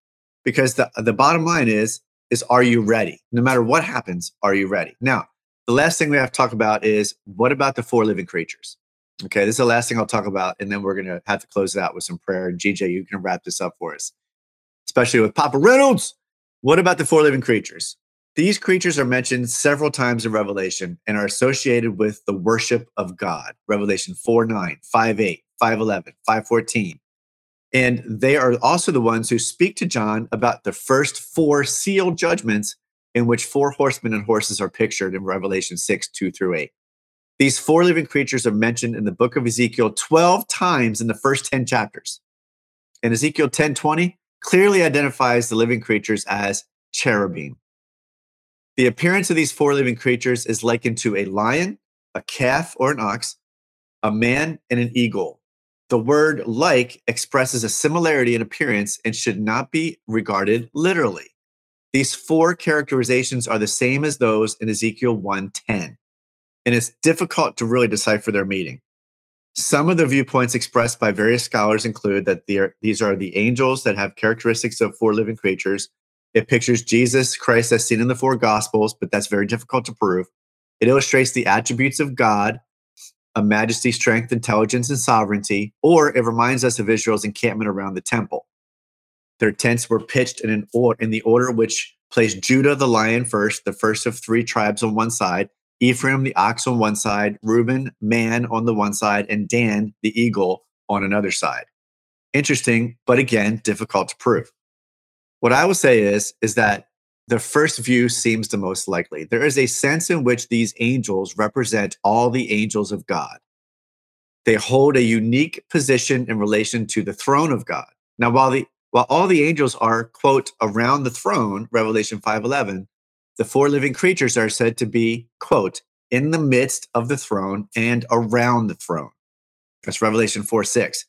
because the, the bottom line is, is are you ready? No matter what happens, are you ready? Now, the last thing we have to talk about is what about the four living creatures? Okay, this is the last thing I'll talk about, and then we're to have to close it out with some prayer. And GJ, you can wrap this up for us, especially with Papa Reynolds. What about the four living creatures? These creatures are mentioned several times in Revelation and are associated with the worship of God. Revelation 4 9, 5 8, 5 11, 5 14. And they are also the ones who speak to John about the first four sealed judgments in which four horsemen and horses are pictured in Revelation 6 2 through 8. These four living creatures are mentioned in the book of Ezekiel 12 times in the first 10 chapters. And Ezekiel 10 20 clearly identifies the living creatures as cherubim. The appearance of these four living creatures is likened to a lion, a calf or an ox, a man, and an eagle. The word like expresses a similarity in appearance and should not be regarded literally. These four characterizations are the same as those in Ezekiel 1:10, and it's difficult to really decipher their meaning. Some of the viewpoints expressed by various scholars include that these are the angels that have characteristics of four living creatures. It pictures Jesus Christ as seen in the four gospels, but that's very difficult to prove. It illustrates the attributes of God, a majesty, strength, intelligence, and sovereignty, or it reminds us of Israel's encampment around the temple. Their tents were pitched in, an or- in the order which placed Judah the lion first, the first of three tribes on one side, Ephraim the ox on one side, Reuben man on the one side, and Dan the eagle on another side. Interesting, but again, difficult to prove. What I will say is, is that the first view seems the most likely. There is a sense in which these angels represent all the angels of God. They hold a unique position in relation to the throne of God. Now, while the while all the angels are quote around the throne, Revelation 5:11, the four living creatures are said to be, quote, in the midst of the throne and around the throne. That's Revelation 4 6.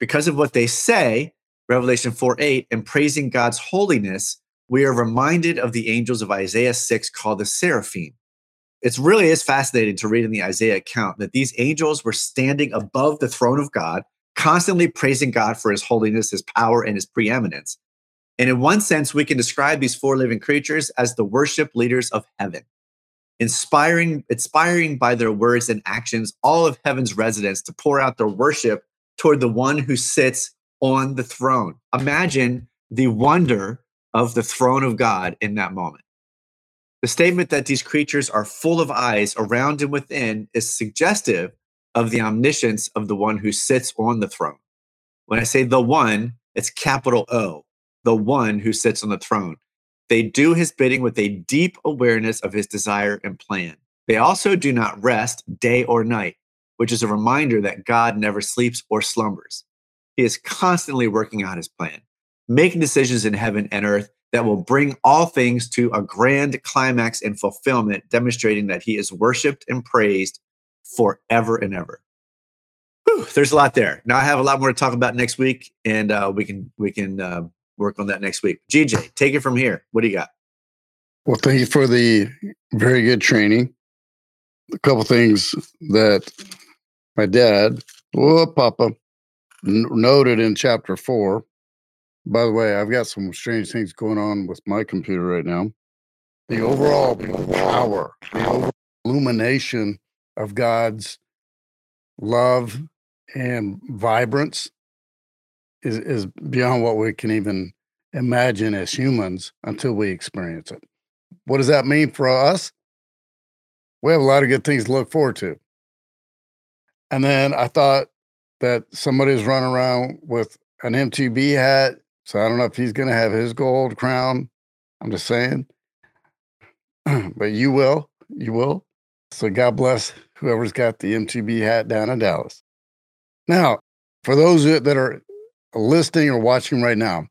Because of what they say, Revelation 4 8, and praising God's holiness, we are reminded of the angels of Isaiah 6 called the seraphim. It really is fascinating to read in the Isaiah account that these angels were standing above the throne of God, constantly praising God for his holiness, his power, and his preeminence. And in one sense, we can describe these four living creatures as the worship leaders of heaven, inspiring, inspiring by their words and actions all of heaven's residents to pour out their worship toward the one who sits on the throne. Imagine the wonder of the throne of God in that moment. The statement that these creatures are full of eyes around and within is suggestive of the omniscience of the one who sits on the throne. When I say the one, it's capital O the one who sits on the throne. They do his bidding with a deep awareness of his desire and plan. They also do not rest day or night, which is a reminder that God never sleeps or slumbers. He is constantly working out his plan, making decisions in heaven and earth that will bring all things to a grand climax and fulfillment, demonstrating that he is worshiped and praised forever and ever. Whew, there's a lot there. Now I have a lot more to talk about next week, and uh, we can we can uh, work on that next week. GJ, take it from here. What do you got? Well, thank you for the very good training. A couple things that my dad, oh, Papa, n- noted in chapter four. By the way, I've got some strange things going on with my computer right now. The overall power, the overall illumination of God's love and vibrance is is beyond what we can even imagine as humans until we experience it. What does that mean for us? We have a lot of good things to look forward to. And then I thought that somebody's running around with an MTB hat. So I don't know if he's going to have his gold crown. I'm just saying. but you will. You will. So God bless whoever's got the MTB hat down in Dallas. Now, for those that are listening or watching right now,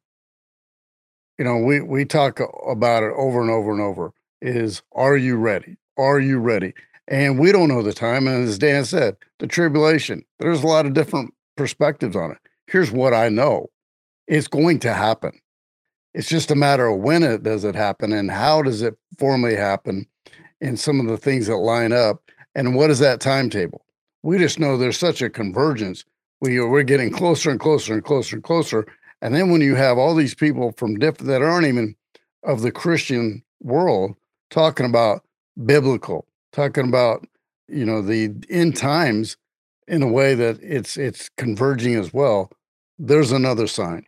you know, we we talk about it over and over and over. Is are you ready? Are you ready? And we don't know the time. And as Dan said, the tribulation. There's a lot of different perspectives on it. Here's what I know: it's going to happen. It's just a matter of when it does it happen and how does it formally happen, and some of the things that line up. And what is that timetable? We just know there's such a convergence we uh, we're getting closer and closer and closer and closer. And then when you have all these people from different that aren't even of the Christian world talking about biblical, talking about you know the end times in a way that it's it's converging as well. There's another sign.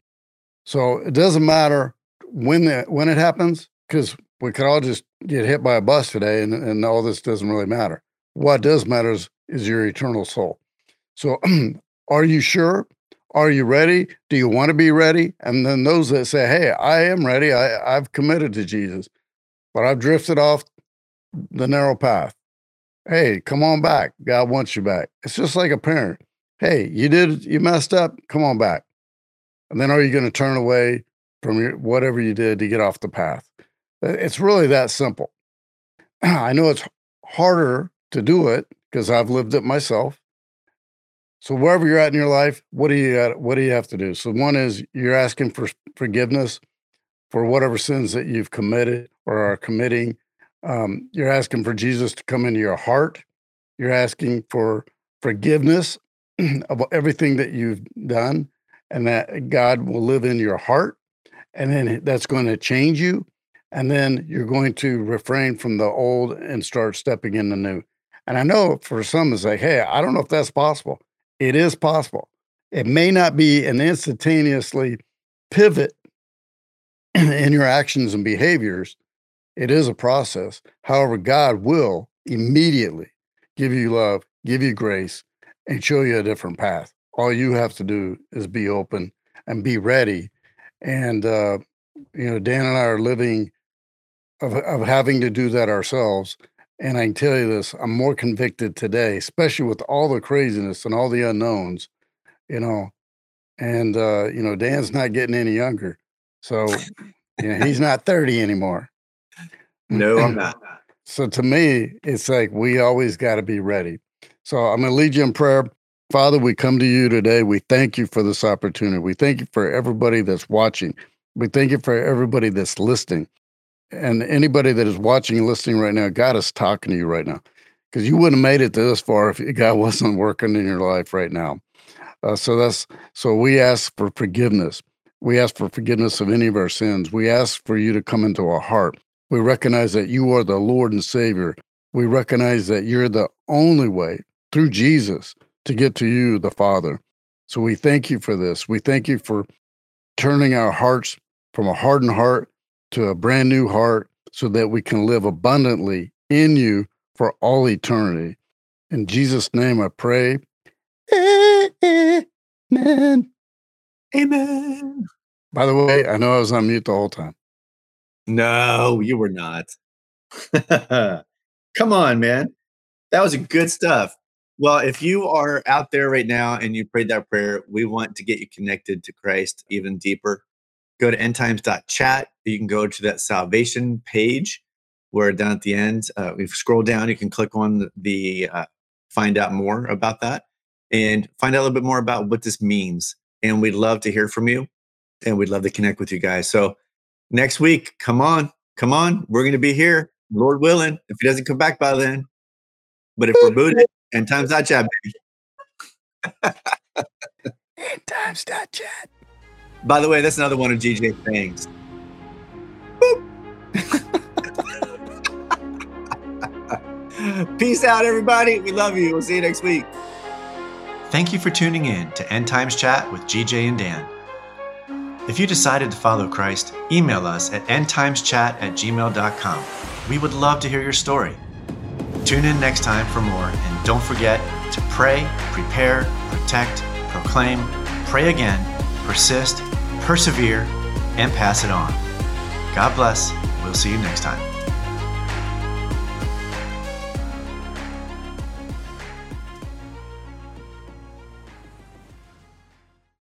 So it doesn't matter when the, when it happens because we could all just get hit by a bus today and, and all this doesn't really matter. What does matter is, is your eternal soul. So Are you sure? Are you ready? Do you want to be ready? And then those that say, Hey, I am ready. I, I've committed to Jesus, but I've drifted off the narrow path. Hey, come on back. God wants you back. It's just like a parent. Hey, you did, you messed up. Come on back. And then are you going to turn away from your, whatever you did to get off the path? It's really that simple. I know it's harder to do it because I've lived it myself. So wherever you're at in your life, what do you what do you have to do? So one is you're asking for forgiveness for whatever sins that you've committed or are committing. Um, you're asking for Jesus to come into your heart. You're asking for forgiveness of everything that you've done and that God will live in your heart. And then that's going to change you. And then you're going to refrain from the old and start stepping in the new. And I know for some it's like, hey, I don't know if that's possible. It is possible. It may not be an instantaneously pivot in your actions and behaviors. It is a process. However, God will immediately give you love, give you grace, and show you a different path. All you have to do is be open and be ready. And, uh, you know, Dan and I are living of, of having to do that ourselves. And I can tell you this, I'm more convicted today, especially with all the craziness and all the unknowns, you know. And, uh, you know, Dan's not getting any younger. So, you know, he's not 30 anymore. No, I'm not. So to me, it's like we always got to be ready. So I'm going to lead you in prayer. Father, we come to you today. We thank you for this opportunity. We thank you for everybody that's watching. We thank you for everybody that's listening. And anybody that is watching and listening right now, God is talking to you right now because you wouldn't have made it this far if God wasn't working in your life right now. Uh, so that's so we ask for forgiveness. We ask for forgiveness of any of our sins. We ask for you to come into our heart. We recognize that you are the Lord and Savior. We recognize that you're the only way through Jesus to get to you, the Father. So we thank you for this. We thank you for turning our hearts from a hardened heart to a brand new heart so that we can live abundantly in you for all eternity. In Jesus' name I pray. Amen. Amen. By the way, I know I was on mute the whole time. No, you were not. Come on, man. That was good stuff. Well, if you are out there right now and you prayed that prayer, we want to get you connected to Christ even deeper. Go to endtimes.chat. You can go to that salvation page where down at the end, uh, we scroll down, you can click on the, the uh, find out more about that and find out a little bit more about what this means. And we'd love to hear from you and we'd love to connect with you guys. So next week. Come on, come on. We're going to be here, Lord willing, if he doesn't come back by then. But if we're booted, and times not chat, baby. times not chat. By the way, that's another one of GJ's things. Peace out, everybody. We love you. We'll see you next week. Thank you for tuning in to End Times Chat with GJ and Dan. If you decided to follow Christ, email us at endtimeschat at gmail.com. We would love to hear your story. Tune in next time for more, and don't forget to pray, prepare, protect, proclaim, pray again, persist, persevere, and pass it on. God bless. We'll see you next time.